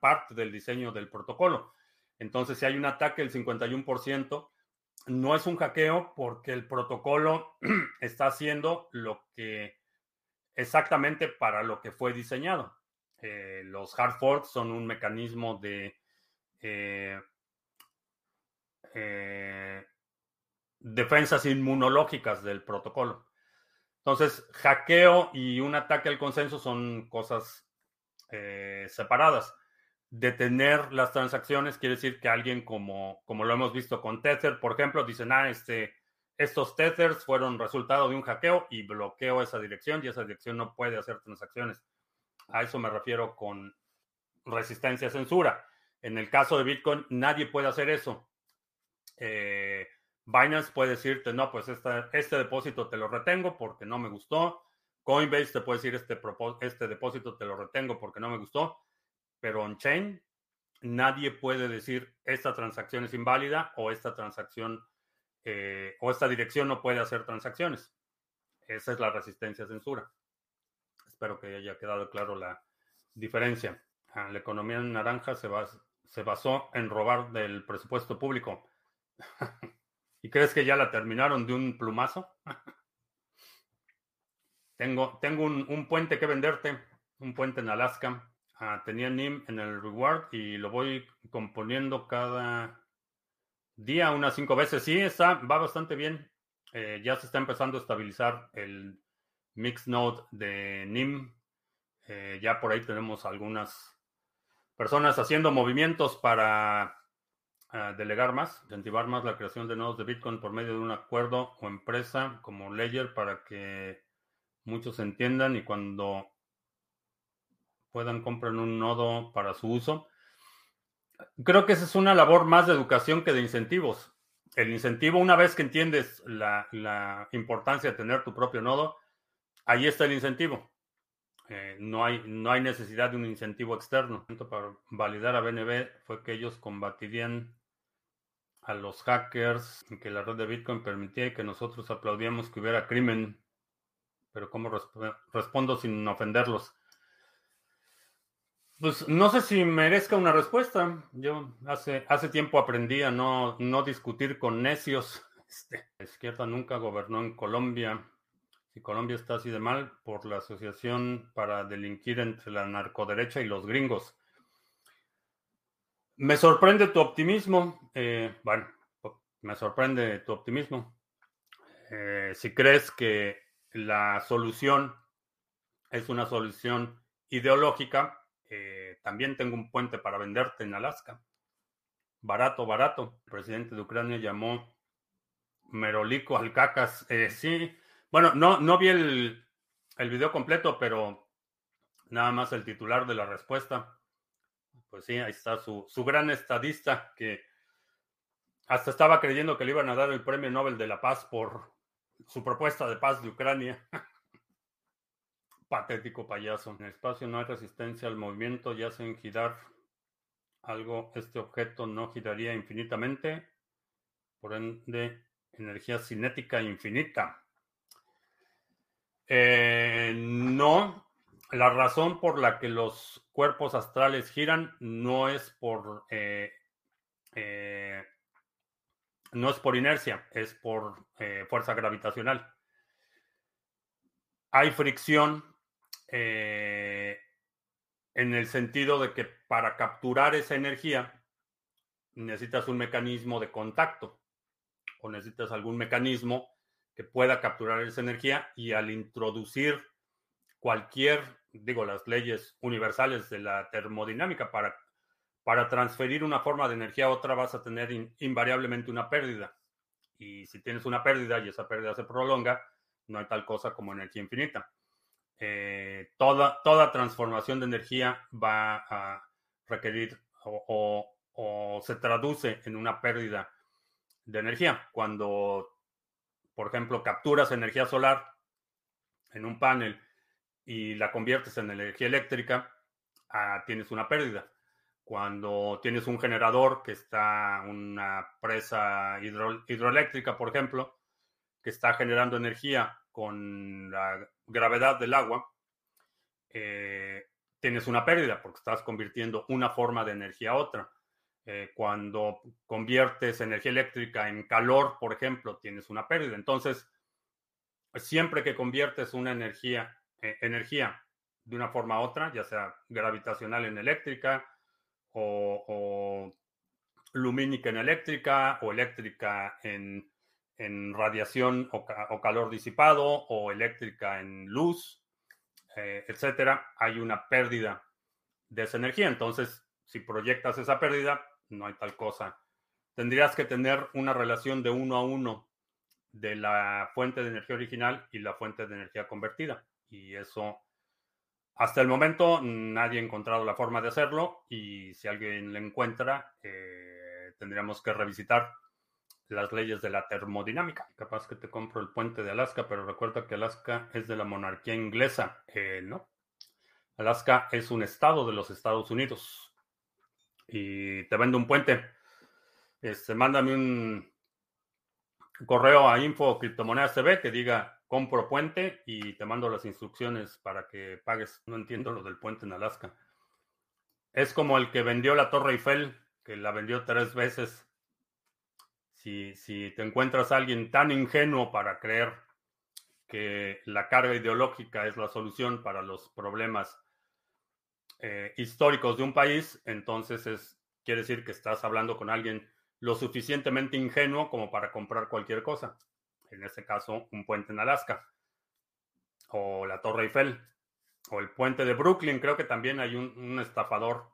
parte del diseño del protocolo. Entonces, si hay un ataque del 51%, no es un hackeo porque el protocolo está haciendo lo que exactamente para lo que fue diseñado. Eh, los hard forks son un mecanismo de eh, eh, defensas inmunológicas del protocolo. Entonces, hackeo y un ataque al consenso son cosas separadas detener las transacciones quiere decir que alguien como, como lo hemos visto con Tether, por ejemplo, dicen, ah, este, estos Tethers fueron resultado de un hackeo y bloqueo esa dirección y esa dirección no puede hacer transacciones. A eso me refiero con resistencia a censura. En el caso de Bitcoin, nadie puede hacer eso. Eh, Binance puede decirte, no, pues este depósito te lo retengo porque no me gustó. Coinbase te puede decir, este, este depósito te lo retengo porque no me gustó pero on-chain nadie puede decir esta transacción es inválida o esta transacción eh, o esta dirección no puede hacer transacciones. Esa es la resistencia a censura. Espero que haya quedado claro la diferencia. Ah, la economía naranja se basó en robar del presupuesto público. ¿Y crees que ya la terminaron de un plumazo? tengo tengo un, un puente que venderte, un puente en Alaska Ah, tenía NIM en el reward y lo voy componiendo cada día unas cinco veces. Sí, está, va bastante bien. Eh, ya se está empezando a estabilizar el mix node de NIM. Eh, ya por ahí tenemos algunas personas haciendo movimientos para delegar más, incentivar más la creación de nodos de Bitcoin por medio de un acuerdo o empresa como Ledger para que muchos entiendan y cuando puedan comprar un nodo para su uso. Creo que esa es una labor más de educación que de incentivos. El incentivo, una vez que entiendes la, importancia de tener tu propio nodo, ahí está el incentivo. Eh, no, hay, no hay necesidad de un incentivo externo. Para validar a BNB fue que ellos combatirían a los hackers, que la red de Bitcoin permitía que nosotros aplaudíamos que hubiera crimen. Pero ¿cómo respondo sin ofenderlos? Pues no sé si merezca una respuesta. Yo hace, hace tiempo aprendí a no, no discutir con necios. Este, la izquierda nunca gobernó en Colombia. Si Colombia está así de mal por la asociación para delinquir entre la narcoderecha y los gringos. Me sorprende tu optimismo. Eh, bueno, me sorprende tu optimismo. Eh, si crees que la solución es una solución ideológica, eh, también tengo un puente para venderte en Alaska. Barato, barato. El presidente de Ucrania llamó Merolico al cacas. Sí, bueno, no, no vi el, el video completo, pero nada más el titular de la respuesta. Pues sí, ahí está su, su gran estadista que hasta estaba creyendo que le iban a dar el premio Nobel de la Paz por su propuesta de paz de Ucrania. Patético payaso. En el espacio no hay resistencia al movimiento, ya en girar algo, este objeto no giraría infinitamente, por ende, energía cinética infinita. Eh, no, la razón por la que los cuerpos astrales giran no es por eh, eh, no es por inercia, es por fuerza gravitacional. Hay fricción en el sentido de que para capturar esa energía necesitas un mecanismo de contacto o necesitas algún mecanismo que pueda capturar esa energía y al introducir cualquier, digo, las leyes universales de la termodinámica para, para transferir una forma de energía a otra vas a tener invariablemente una pérdida. Y si tienes una pérdida y esa pérdida se prolonga, no hay tal cosa como energía infinita. Eh, toda, toda transformación de energía va a requerir o, se traduce en una pérdida de energía. Cuando, por ejemplo, capturas energía solar en un panel y la conviertes en energía eléctrica, ah, tienes una pérdida. Cuando tienes un generador que está, una presa hidroeléctrica, por ejemplo, que está generando energía con la gravedad del agua, eh, tienes una pérdida porque estás convirtiendo una forma de energía a otra. Eh, cuando conviertes energía eléctrica en calor, por ejemplo, tienes una pérdida. Entonces, siempre que conviertes una energía, eh, energía de una forma a otra, ya sea gravitacional en eléctrica o lumínica en eléctrica o eléctrica en en radiación o, calor disipado o eléctrica en luz, eh, etcétera, hay una pérdida de esa energía. Entonces, si proyectas esa pérdida, no hay tal cosa. Tendrías que tener una relación de uno a uno de la fuente de energía original y la fuente de energía convertida. Y eso, hasta el momento, nadie ha encontrado la forma de hacerlo. Y si alguien lo encuentra, eh, tendríamos que revisitar las leyes de la termodinámica. Capaz que te compro el puente de Alaska, pero recuerda que Alaska es de la monarquía inglesa. Eh, no. Alaska es un estado de los Estados Unidos. Y te vendo un puente. Este, mándame un correo a info criptomonedas TV que diga compro puente y te mando las instrucciones para que pagues. No entiendo lo del puente en Alaska. Es como el que vendió la Torre Eiffel, que la vendió tres veces si, te encuentras a alguien tan ingenuo para creer que la carga ideológica es la solución para los problemas eh, históricos de un país, entonces es, quiere decir que estás hablando con alguien lo suficientemente ingenuo como para comprar cualquier cosa. En este caso, un puente en Alaska, o la Torre Eiffel, o el puente de Brooklyn. Creo que también hay un estafador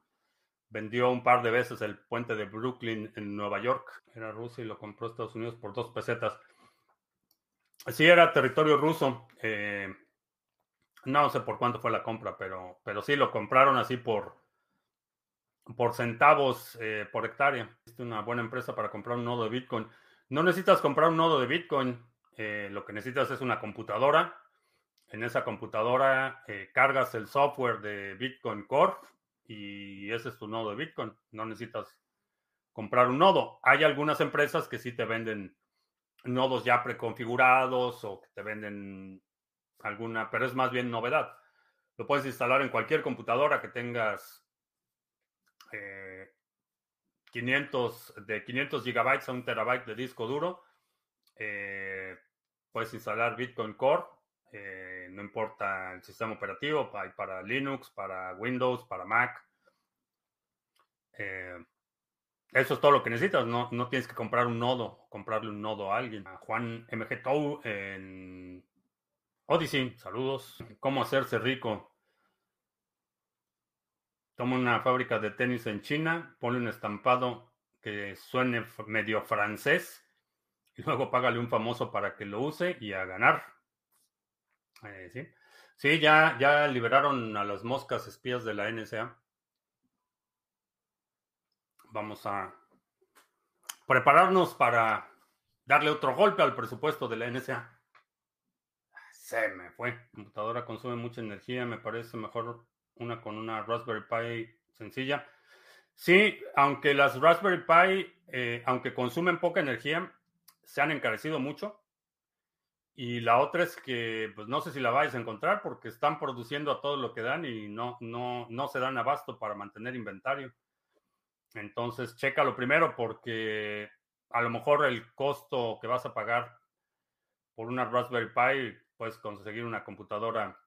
vendió un par de veces el puente de Brooklyn en Nueva York. Era ruso y lo compró Estados Unidos por dos pesetas. Sí, era territorio ruso. Eh, no sé por cuánto fue la compra, pero, pero sí lo compraron así por, por centavos eh, por hectárea. Es una buena empresa para comprar un nodo de Bitcoin. No necesitas comprar un nodo de Bitcoin. Eh, lo que necesitas es una computadora. En esa computadora cargas el software de Bitcoin Core y ese es tu nodo de Bitcoin. No necesitas comprar un nodo. Hay algunas empresas que sí te venden nodos ya preconfigurados o que te venden alguna, pero es más bien novedad. Lo puedes instalar en cualquier computadora que tengas 500, eh, de 500 gigabytes a un terabyte de disco duro. Eh, puedes instalar Bitcoin Core eh, no importa el sistema operativo, hay para Linux, para Windows, para Mac. Eh, eso es todo lo que necesitas, no, no tienes que comprar un nodo, comprarle un nodo a alguien. Juan MG Tou en Odyssey, saludos. ¿Cómo hacerse rico? Toma una fábrica de tenis en China, ponle un estampado que suene medio francés y luego págale un famoso para que lo use y a ganar. Eh, sí, sí ya, ya liberaron a las moscas espías de la NSA. Vamos a prepararnos para darle otro golpe al presupuesto de la NSA. Se me fue. La computadora consume mucha energía. Me parece mejor una con una Raspberry Pi sencilla. Sí, aunque las Raspberry Pi, eh, aunque consumen poca energía, se han encarecido mucho. Y la otra es que, pues no sé si la vais a encontrar porque están produciendo a todo lo que dan y no, no, no se dan abasto para mantener inventario. Entonces, chécalo primero porque a lo mejor el costo que vas a pagar por una Raspberry Pi, puedes conseguir una computadora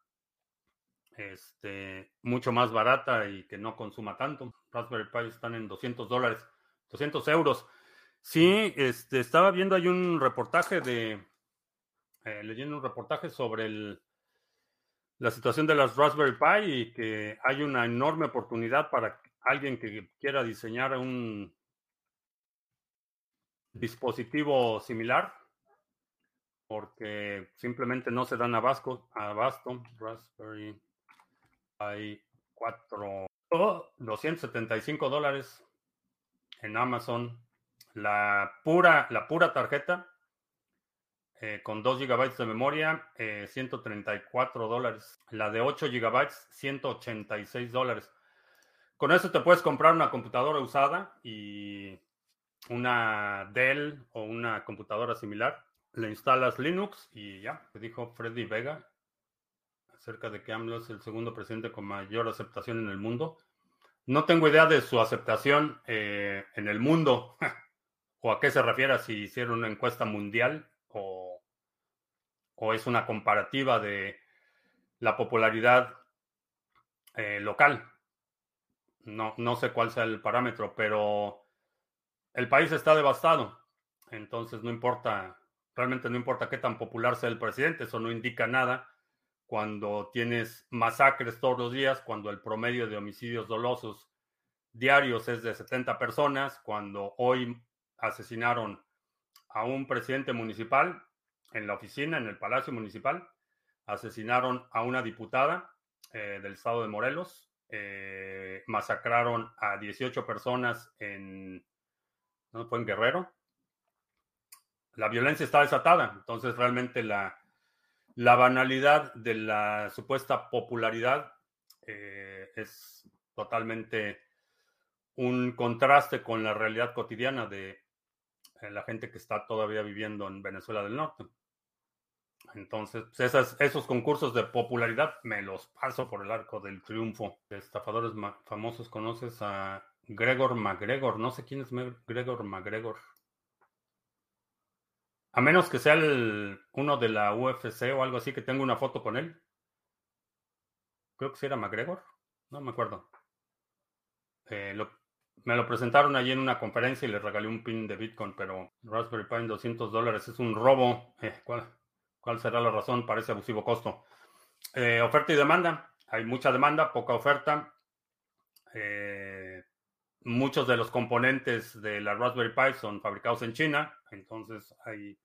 este, mucho más barata y que no consuma tanto. Raspberry Pi están en 200 dólares, 200 euros. Sí, este, estaba viendo hay un reportaje de, eh, leyendo un reportaje sobre la situación de las Raspberry Pi y que hay una enorme oportunidad para alguien que quiera diseñar un dispositivo similar porque simplemente no se dan abasto. abasto. Raspberry hay 4, 275 dólares en Amazon. La pura, la pura tarjeta eh, con 2 GB de memoria, 134 eh, dólares. La de 8 GB, 186 dólares. Con eso te puedes comprar una computadora usada y una Dell o una computadora similar. Le instalas Linux y ya, te dijo Freddy Vega acerca de que AMLO es el segundo presidente con mayor aceptación en el mundo. No tengo idea de su aceptación eh, en el mundo o a qué se refiere si hicieron una encuesta mundial o, o es una comparativa de la popularidad eh, local. No, no sé cuál sea el parámetro, pero el país está devastado. Entonces no importa, realmente no importa qué tan popular sea el presidente, eso no indica nada cuando tienes masacres todos los días, cuando el promedio de homicidios dolosos diarios es de 70 personas, cuando hoy asesinaron a un presidente municipal en la oficina, en el Palacio Municipal, asesinaron a una diputada eh, del estado de Morelos, eh, masacraron a 18 personas en, ¿no fue en Guerrero? La violencia está desatada, entonces realmente la, la banalidad de la supuesta popularidad eh, es totalmente un contraste con la realidad cotidiana de eh, la gente que está todavía viviendo en Venezuela del Norte. Entonces, pues, esos concursos de popularidad me los paso por el arco del triunfo. estafadores famosos conoces a Gregor McGregor. No sé quién es Gregor McGregor. A menos que sea el, uno de la UFC o algo así, que tenga una foto con él. Creo que sí era McGregor. No me acuerdo. Eh, me lo presentaron allí en una conferencia y le regalé un pin de Bitcoin, pero Raspberry Pi en 200 dólares es un robo. Eh, ¿cuál, ¿cuál, será la razón para ese abusivo costo? Eh, oferta y demanda. Hay mucha demanda, poca oferta. muchos de los componentes de la Raspberry Pi son fabricados en China entonces hay,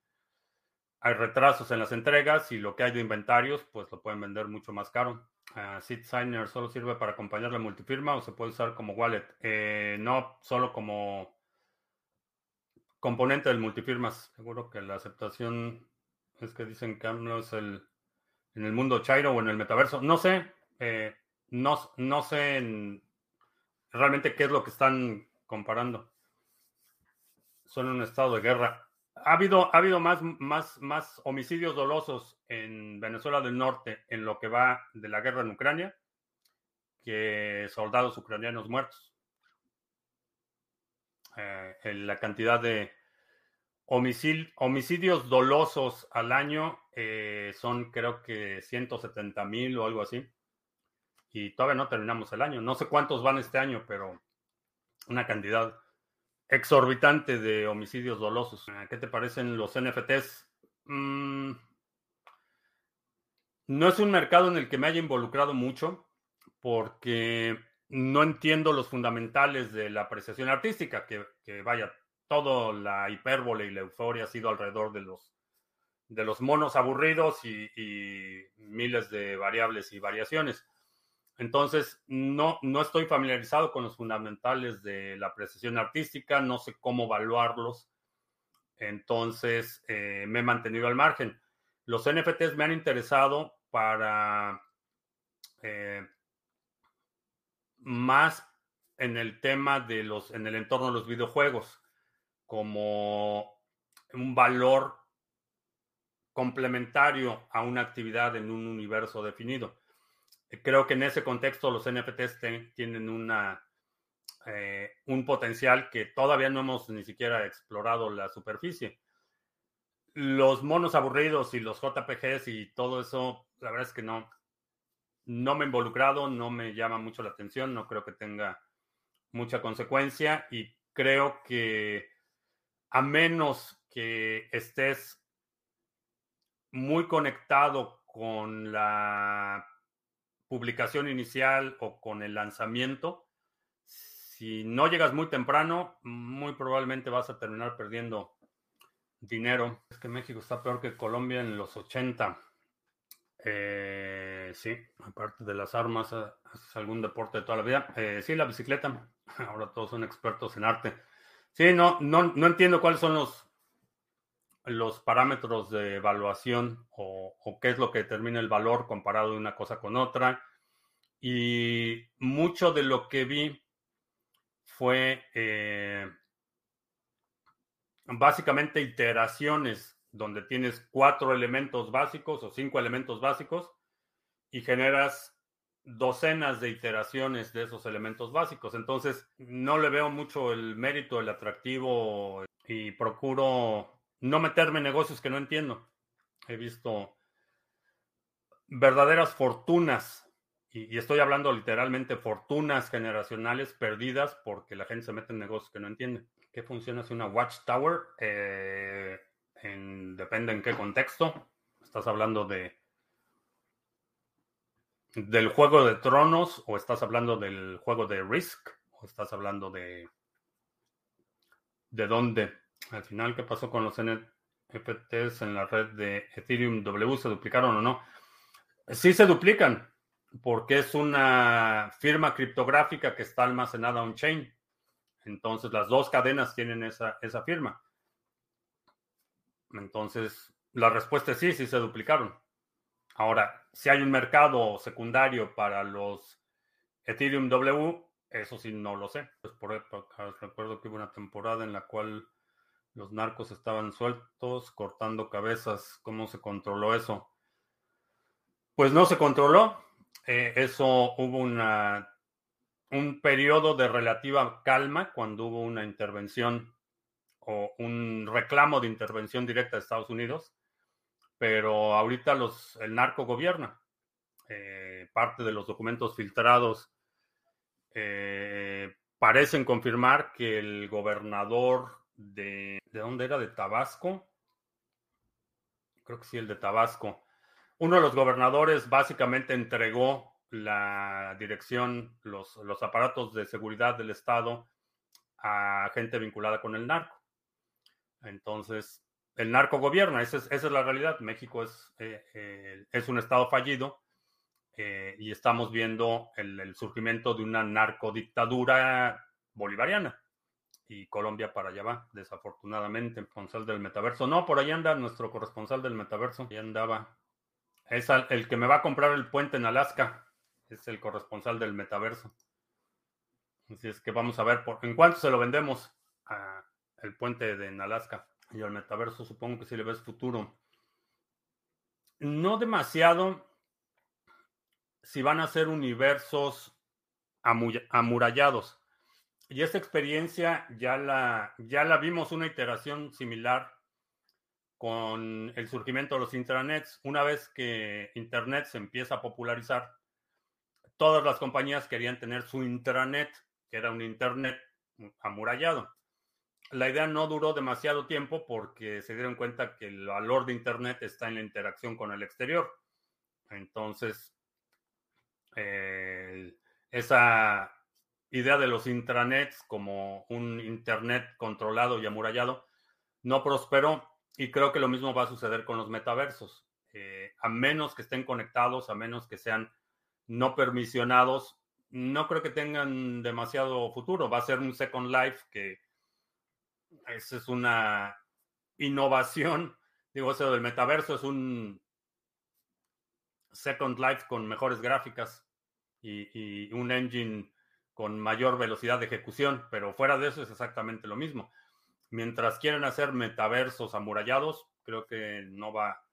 hay retrasos en las entregas y lo que hay de inventarios, pues lo pueden vender mucho más caro. Uh, Signer solo sirve para acompañar la multifirma o se puede usar como wallet. Eh, no, solo como componente del multifirmas. Seguro que la aceptación es que dicen que no es el en el mundo Chairo o en el metaverso. No sé, eh, no, no sé realmente qué es lo que están comparando son en un estado de guerra. Ha habido, ha habido más, más, más homicidios dolosos en Venezuela del Norte en lo que va de la guerra en Ucrania que soldados ucranianos muertos. Eh, la cantidad de homicidios dolosos al año eh, son creo que 170 mil o algo así. Y todavía no terminamos el año. No sé cuántos van este año, pero una cantidad exorbitante de homicidios dolosos. Ah, ¿Qué te parecen los NFTs? Mm, no es un mercado en el que me haya involucrado mucho porque no entiendo los fundamentales de la apreciación artística, que, vaya, toda la hipérbole y la euforia ha sido alrededor de los, de los monos aburridos y miles de variables y variaciones. Entonces, no, no estoy familiarizado con los fundamentales de la apreciación artística, no sé cómo evaluarlos. Entonces, eh, me he mantenido al margen. Los NFTs me han interesado para eh, más en el tema de los, en el entorno de los videojuegos, como un valor complementario a una actividad en un universo definido. Creo que en ese contexto los NFTs tienen una, eh, un potencial que todavía no hemos ni siquiera explorado la superficie. Los monos aburridos y los JPGs y todo eso, la verdad es que no, no me he involucrado, no me llama mucho la atención, no creo que tenga mucha consecuencia y creo que a menos que estés muy conectado con la publicación inicial o con el lanzamiento, si no llegas muy temprano, muy probablemente vas a terminar perdiendo dinero. Es que México está peor que Colombia en los 80. Eh, sí, aparte de las armas, ¿es algún deporte de toda la vida? Eh, sí, la bicicleta. Ahora todos son expertos en arte. Sí, no, no, no entiendo cuáles son los, los parámetros de evaluación o, qué es lo que determina el valor comparado de una cosa con otra. Y mucho de lo que vi fue eh, básicamente iteraciones donde tienes cuatro elementos básicos o cinco elementos básicos y generas docenas de iteraciones de esos elementos básicos. Entonces, no le veo mucho el mérito, el atractivo y procuro no meterme en negocios que no entiendo. He visto verdaderas fortunas, y, estoy hablando literalmente fortunas generacionales perdidas porque la gente se mete en negocios que no entiende. ¿Qué funciona si una watchtower? Eh, depende en qué contexto. Estás hablando de del juego de tronos o estás hablando del juego de Risk o estás hablando de de dónde al final, ¿qué pasó con los NFTs en la red de Ethereum W? ¿Se duplicaron o no? Sí se duplican, porque es una firma criptográfica que está almacenada on-chain. Entonces, las dos cadenas tienen esa, esa firma. Entonces, la respuesta es sí, sí se duplicaron. Ahora, si hay un mercado secundario para los Ethereum W, eso sí no lo sé. Pues por recuerdo que hubo una temporada en la cual los narcos estaban sueltos, cortando cabezas. ¿Cómo se controló eso? Pues no se controló. Eh, eso hubo un periodo de relativa calma cuando hubo una intervención o un reclamo de intervención directa de Estados Unidos, pero ahorita los, el narco gobierna. Eh, parte de los documentos filtrados eh, parecen confirmar que el gobernador de, ¿de dónde era? De Tabasco. Creo que sí, el de Tabasco. Uno de los gobernadores básicamente entregó la dirección, los, los aparatos de seguridad del Estado a gente vinculada con el narco. Entonces, el narco gobierna, esa es, esa es la realidad. México es, eh, eh, es un Estado fallido eh, y estamos viendo el, el, surgimiento de una narcodictadura bolivariana y Colombia para allá va, desafortunadamente, corresponsal del metaverso. No, por ahí anda nuestro corresponsal del metaverso, ahí andaba. Es el que me va a comprar el puente en Alaska, es el corresponsal del metaverso. Así es que vamos a ver por, en cuánto se lo vendemos a el puente de en Alaska. Y al metaverso supongo que si le ves futuro. No demasiado si van a ser universos amurallados. Y esta experiencia ya la, ya la vimos una iteración similar con el surgimiento de los intranets. Una vez que Internet se empieza a popularizar, todas las compañías querían tener su intranet, que era un Internet amurallado. La idea no duró demasiado tiempo porque se dieron cuenta que el valor de Internet está en la interacción con el exterior. Entonces, eh, esa idea de los intranets como un Internet controlado y amurallado no prosperó y creo que lo mismo va a suceder con los metaversos. Eh, a menos que estén conectados, a menos que sean no permisionados, no creo que tengan demasiado futuro. Va a ser un Second Life que esa es una innovación. Digo, eso del metaverso es un Second Life con mejores gráficas y, y un engine con mayor velocidad de ejecución, pero fuera de eso es exactamente lo mismo. Mientras quieren hacer metaversos amurallados, creo que no va,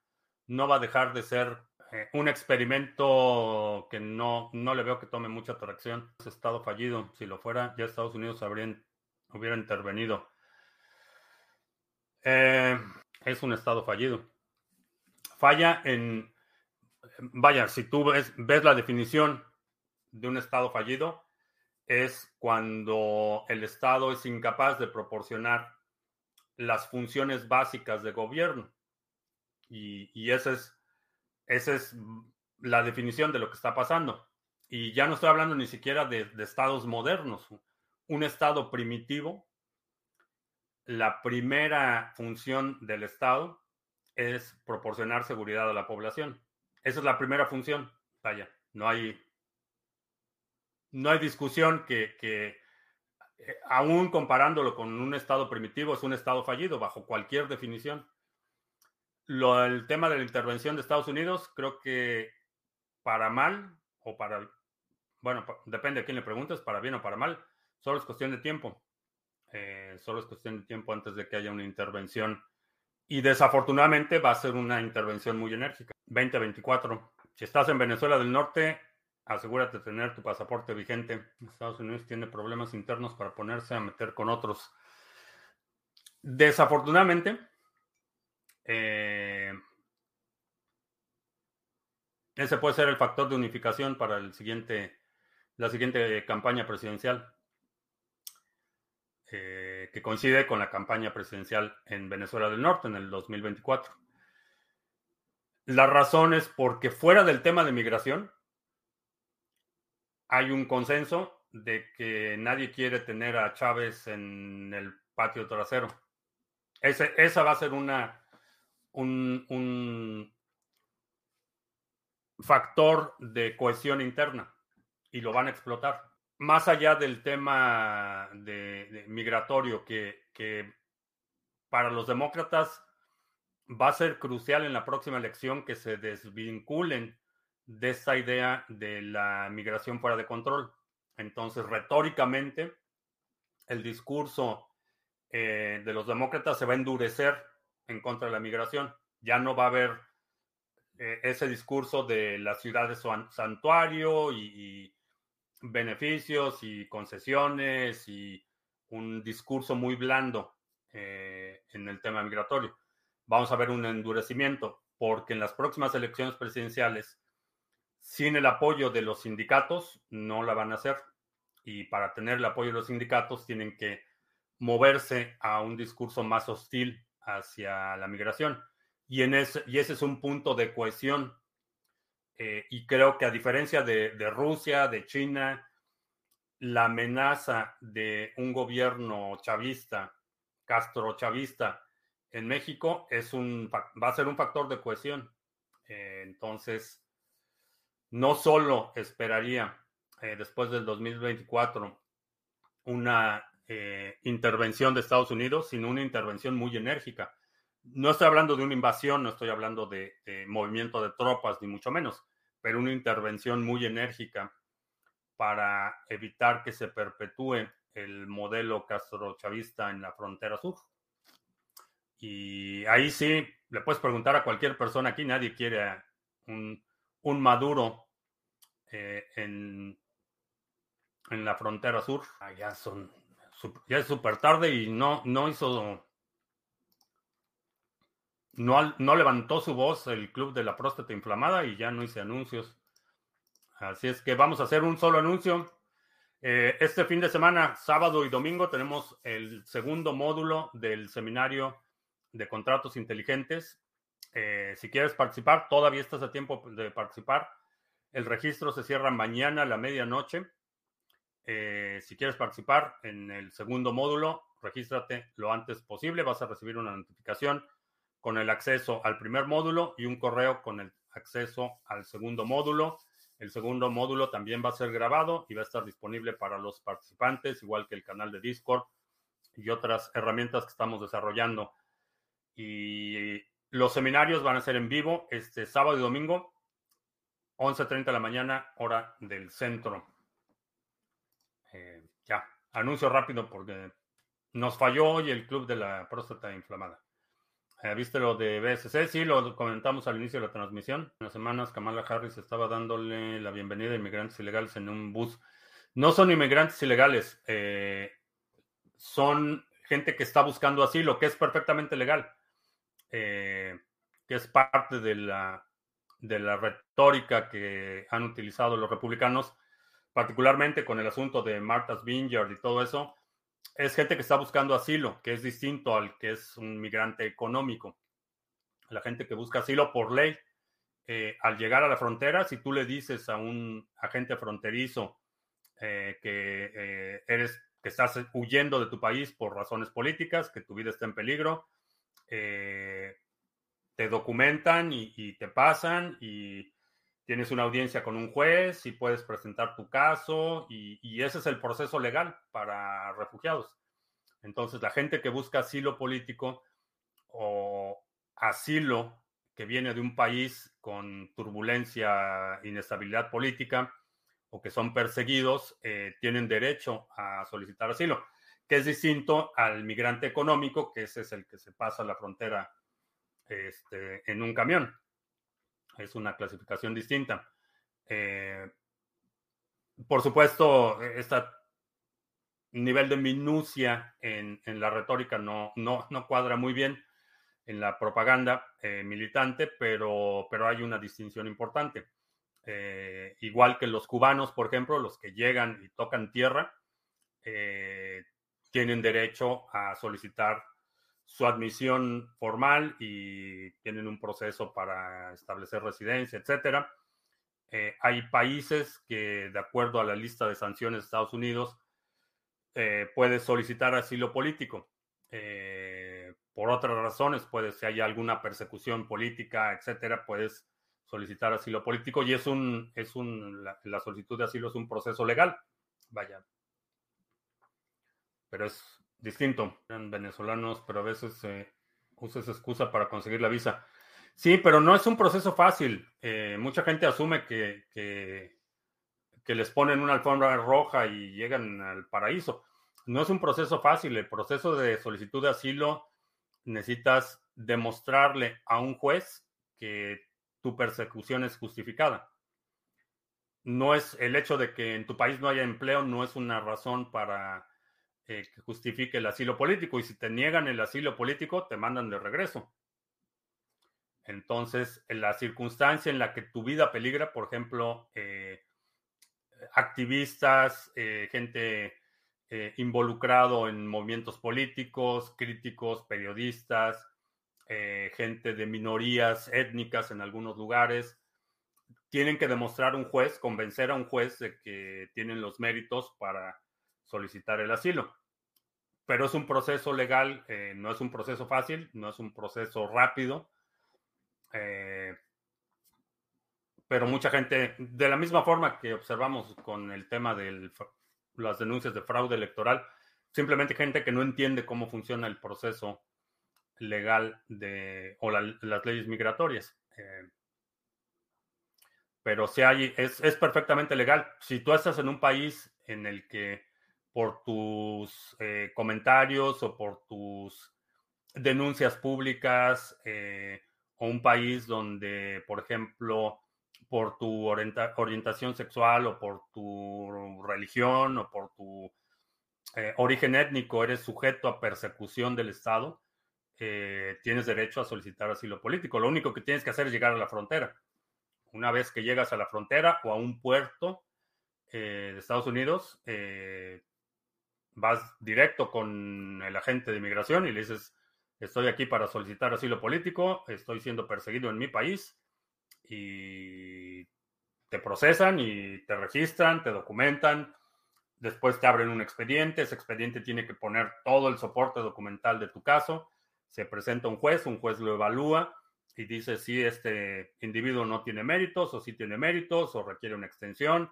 no va a dejar de ser eh, un experimento que no, no le veo que tome mucha atracción. Es estado fallido. Si lo fuera, ya Estados Unidos habrían, hubiera intervenido. Eh, es un estado fallido. Falla en, vaya, si tú ves, ves la definición de un estado fallido, es cuando el estado es incapaz de proporcionar las funciones básicas de gobierno. Y, y esa, es, esa es la definición de lo que está pasando. Y ya no estoy hablando ni siquiera de, de estados modernos. Un estado primitivo, la primera función del estado es proporcionar seguridad a la población. Esa es la primera función. Vaya, no hay, no hay discusión que, que eh, aún comparándolo con un estado primitivo, es un estado fallido bajo cualquier definición. Lo, el tema de la intervención de Estados Unidos, creo que para mal o para, bueno, depende de quién le preguntes, para bien o para mal, solo es cuestión de tiempo. Eh, solo es cuestión de tiempo antes de que haya una intervención. Y desafortunadamente va a ser una intervención muy enérgica. 2024. Si estás en Venezuela del Norte, asegúrate de tener tu pasaporte vigente. Estados Unidos tiene problemas internos para ponerse a meter con otros. Desafortunadamente, eh, ese puede ser el factor de unificación para el siguiente, la siguiente campaña presidencial, eh, que coincide con la campaña presidencial en Venezuela del Norte en el 2024. La razón es porque fuera del tema de migración, hay un consenso de que nadie quiere tener a Chávez en el patio trasero. Ese, esa va a ser una, un, un factor de cohesión interna y lo van a explotar. Más allá del tema migratorio, que para los demócratas va a ser crucial en la próxima elección que se desvinculen de esta idea de la migración fuera de control. Entonces, retóricamente, el discurso eh, de los demócratas se va a endurecer en contra de la migración. Ya no va a haber eh, ese discurso de las ciudades santuario y, beneficios y concesiones y un discurso muy blando eh, en el tema migratorio. Vamos a ver un endurecimiento porque en las próximas elecciones presidenciales sin el apoyo de los sindicatos no la van a hacer. Y para tener el apoyo de los sindicatos tienen que moverse a un discurso más hostil hacia la migración. Y, en ese, y ese es un punto de cohesión. Eh, y creo que a diferencia de, de Rusia, de China, la amenaza de un gobierno chavista, Castro chavista en México, es un, va a ser un factor de cohesión. Eh, entonces, no solo esperaría eh, después del 2024 una eh, intervención de Estados Unidos, sino una intervención muy enérgica. No estoy hablando de una invasión, no estoy hablando de, movimiento de tropas, ni mucho menos, pero una intervención muy enérgica para evitar que se perpetúe el modelo castrochavista en la frontera sur. Y ahí sí, le puedes preguntar a cualquier persona aquí, nadie quiere un, un Maduro eh, en, en la frontera sur. Allá son, ya es súper tarde y no, no hizo, no, no levantó su voz el club de la próstata inflamada y ya no hice anuncios. Así es que vamos a hacer un solo anuncio. Eh, este fin de semana, sábado y domingo, tenemos el segundo módulo del seminario de contratos inteligentes. Eh, si quieres participar, todavía estás a tiempo de participar. El registro se cierra mañana a la medianoche. Eh, si quieres participar en el segundo módulo, regístrate lo antes posible. Vas a recibir una notificación con el acceso al primer módulo y un correo con el acceso al segundo módulo. El segundo módulo también va a ser grabado y va a estar disponible para los participantes, igual que el canal de Discord y otras herramientas que estamos desarrollando. Y los seminarios van a ser en vivo este sábado y domingo, 11.30 de la mañana, hora del centro. Eh, ya, anuncio rápido porque nos falló hoy el club de la próstata inflamada. Eh, ¿Viste lo de BSC? Sí, lo comentamos al inicio de la transmisión. En las semanas Kamala Harris estaba dándole la bienvenida a inmigrantes ilegales en un bus. No son inmigrantes ilegales, eh, son gente que está buscando asilo, que es perfectamente legal, eh, que es parte de la, de la retórica que han utilizado los republicanos, particularmente con el asunto de Martha's Vineyard y todo eso es gente que está buscando asilo, que es distinto al que es un migrante económico. La gente que busca asilo por ley, eh, al llegar a la frontera, si tú le dices a un agente fronterizo eh, que eres que estás huyendo de tu país por razones políticas, que tu vida está en peligro, te documentan y, te pasan y tienes una audiencia con un juez y puedes presentar tu caso y, ese es el proceso legal para refugiados. Entonces, la gente que busca asilo político o asilo que viene de un país con turbulencia, inestabilidad política o que son perseguidos, eh, tienen derecho a solicitar asilo, que es distinto al migrante económico, que ese es el que se pasa la frontera este, en un camión es una clasificación distinta. Eh, por supuesto, este nivel de minucia en, la retórica no, no, no, cuadra muy bien en la propaganda eh, militante, pero, pero hay una distinción importante. Eh, igual que los cubanos, por ejemplo, los que llegan y tocan tierra, tienen derecho a solicitar su admisión formal y tienen un proceso para establecer residencia, etcétera. Eh, hay países que, de acuerdo a la lista de sanciones de Estados Unidos, eh, solicitar asilo político. Eh, por otras razones, puede, si hay alguna persecución política, etcétera, puedes solicitar asilo político y es un, es un, la solicitud de asilo es un proceso legal. Vaya. Pero es distinto. Eran venezolanos, pero a veces eh, usa esa excusa para conseguir la visa. Sí, pero no es un proceso fácil. Eh, mucha gente asume que, que, les ponen una alfombra roja y llegan al paraíso. No es un proceso fácil. El proceso de solicitud de asilo necesitas demostrarle a un juez que tu persecución es justificada. No es el hecho de que en tu país no haya empleo, no es una razón para eh, que justifique el asilo político y si te niegan el asilo político, te mandan de regreso. Entonces, en la circunstancia en la que tu vida peligra, por ejemplo, eh, activistas, eh, gente involucrado en movimientos políticos, críticos, periodistas, gente de minorías étnicas en algunos lugares, tienen que demostrar un juez, convencer a un juez de que tienen los méritos para solicitar el asilo pero es un proceso legal, eh, no es un proceso fácil, no es un proceso rápido. Eh, pero mucha gente, de la misma forma que observamos con el tema de las denuncias de fraude electoral, simplemente gente que no entiende cómo funciona el proceso legal de, o las leyes migratorias. Eh, pero si hay, es, es perfectamente legal. Si tú estás en un país en el que por tus eh, comentarios o por tus denuncias públicas eh, o un país donde, por ejemplo, por tu orientación sexual o por tu religión o por tu eh, origen étnico eres sujeto a persecución del Estado, tienes derecho a solicitar asilo político. Lo único que tienes que hacer es llegar a la frontera. Una vez que llegas a la frontera o a un puerto de Estados Unidos, vas directo con el agente de inmigración y le dices, estoy aquí para solicitar asilo político, estoy siendo perseguido en mi país y te procesan y te registran, te documentan, después te abren un expediente, ese expediente tiene que poner todo el soporte documental de tu caso, se presenta un juez, un juez lo evalúa y dice si este individuo no tiene méritos o si tiene méritos o requiere una extensión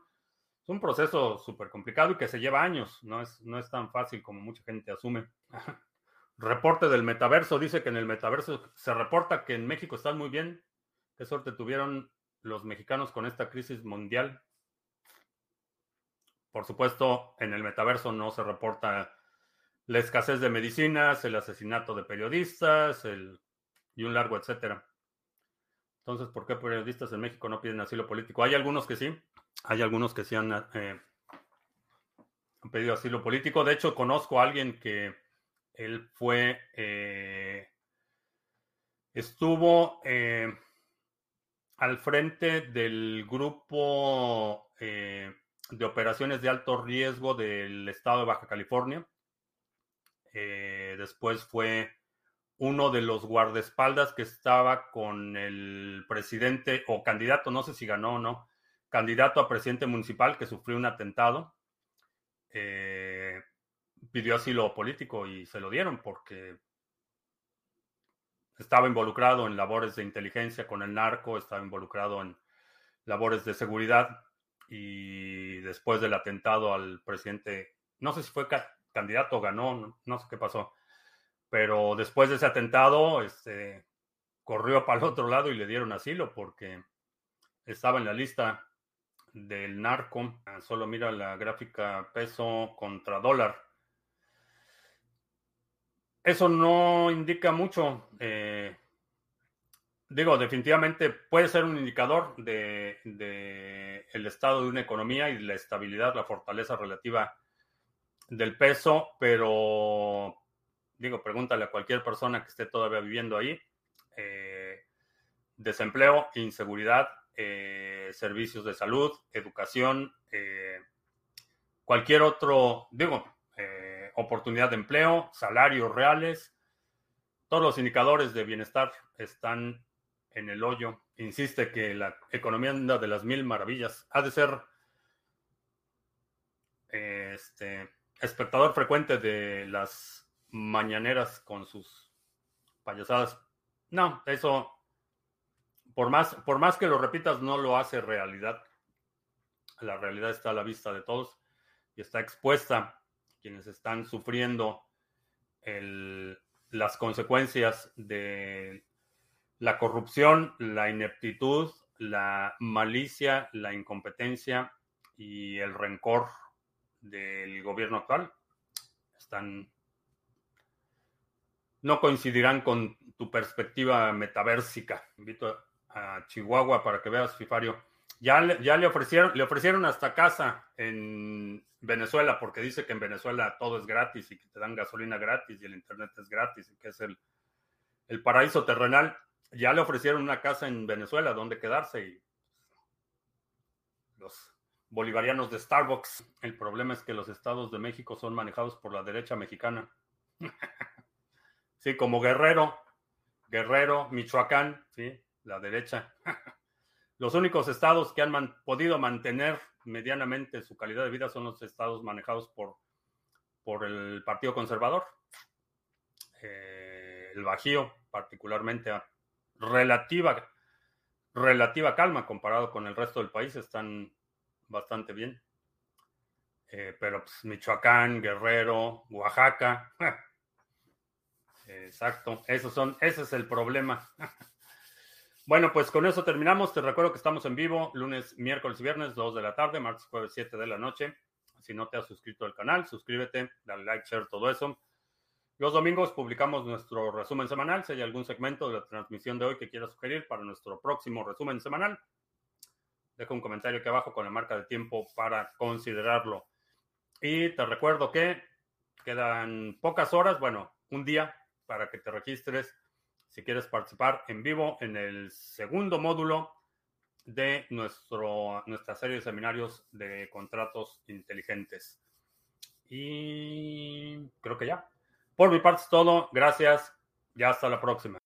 un proceso súper complicado y que se lleva años, no es, no es tan fácil como mucha gente asume. Reporte del metaverso dice que en el metaverso se reporta que en México están muy bien. Qué suerte tuvieron los mexicanos con esta crisis mundial. por supuesto, en el metaverso no se reporta la escasez de medicinas, el asesinato de periodistas, el, y un largo etcétera. Entonces, ¿por qué periodistas en México no piden asilo político? Hay algunos que sí, hay algunos que han, eh, pedido asilo político. De hecho, conozco a alguien que él fue, eh, estuvo eh, al frente del grupo de operaciones de alto riesgo del estado de Baja California. después fue uno de los guardaespaldas que estaba con el presidente o candidato, no sé si ganó o no, candidato a presidente municipal que sufrió un atentado, eh, pidió asilo político y se lo dieron porque estaba involucrado en labores de inteligencia con el narco, estaba involucrado en labores de seguridad y después del atentado al presidente, no sé si fue candidato o ganó, no sé qué pasó pero después de ese atentado, este, corrió para el otro lado y le dieron asilo porque estaba en la lista del narco. Ah, solo mira la gráfica peso contra dólar. Eso no indica mucho. Eh, digo, definitivamente puede ser un indicador de, el estado de una economía y la estabilidad, la fortaleza relativa del peso, pero digo, pregúntale a cualquier persona que esté todavía viviendo ahí, eh, desempleo, inseguridad, eh, servicios de salud, educación, eh, cualquier otro, digo, oportunidad de empleo, salarios reales, todos los indicadores de bienestar están en el hoyo. Insiste que la economía anda de las mil maravillas. Ha de ser este, espectador frecuente de las mañaneras con sus payasadas. No, eso, por más, por más que lo repitas, no lo hace realidad. La realidad está a la vista de todos y está expuesta quienes están sufriendo las consecuencias de la corrupción, la ineptitud, la malicia, la incompetencia y el rencor del gobierno actual. Están no coincidirán con tu perspectiva metaversica. Invito a Chihuahua para que veas, Fifario. Ya, ya le ofrecieron, le ofrecieron hasta casa en Venezuela, porque dice que en Venezuela todo es gratis y que te dan gasolina gratis y el internet es gratis y que es el, el paraíso terrenal. Ya le ofrecieron una casa en Venezuela donde quedarse y los bolivarianos de Starbucks. El problema es que los estados de México son manejados por la derecha mexicana. Sí, como Guerrero, Guerrero, Michoacán, sí, la derecha. Los únicos estados que han podido mantener medianamente su calidad de vida son los estados manejados por, por el Partido Conservador. Eh, el Bajío, particularmente, relativa, relativa calma comparado con el resto del país, están bastante bien. Eh, pero pues, Michoacán, Guerrero, Oaxaca, Exacto, esos son, ese es el problema. bueno, pues con eso terminamos. Te recuerdo que estamos en vivo lunes, miércoles y viernes, 2 de la tarde, martes, jueves, 7 de la noche. Si no te has suscrito al canal, suscríbete, dale like, share, todo eso. Los domingos publicamos nuestro resumen semanal. Si hay algún segmento de la transmisión de hoy que quieras sugerir para nuestro próximo resumen semanal, deja un comentario aquí abajo con la marca de tiempo para considerarlo. Y te recuerdo que quedan pocas horas, bueno, un día para que te registres si quieres participar en vivo en el segundo módulo de nuestro, nuestra serie de seminarios de contratos inteligentes. Y creo que ya. Por mi parte es todo. Gracias. Ya hasta la próxima.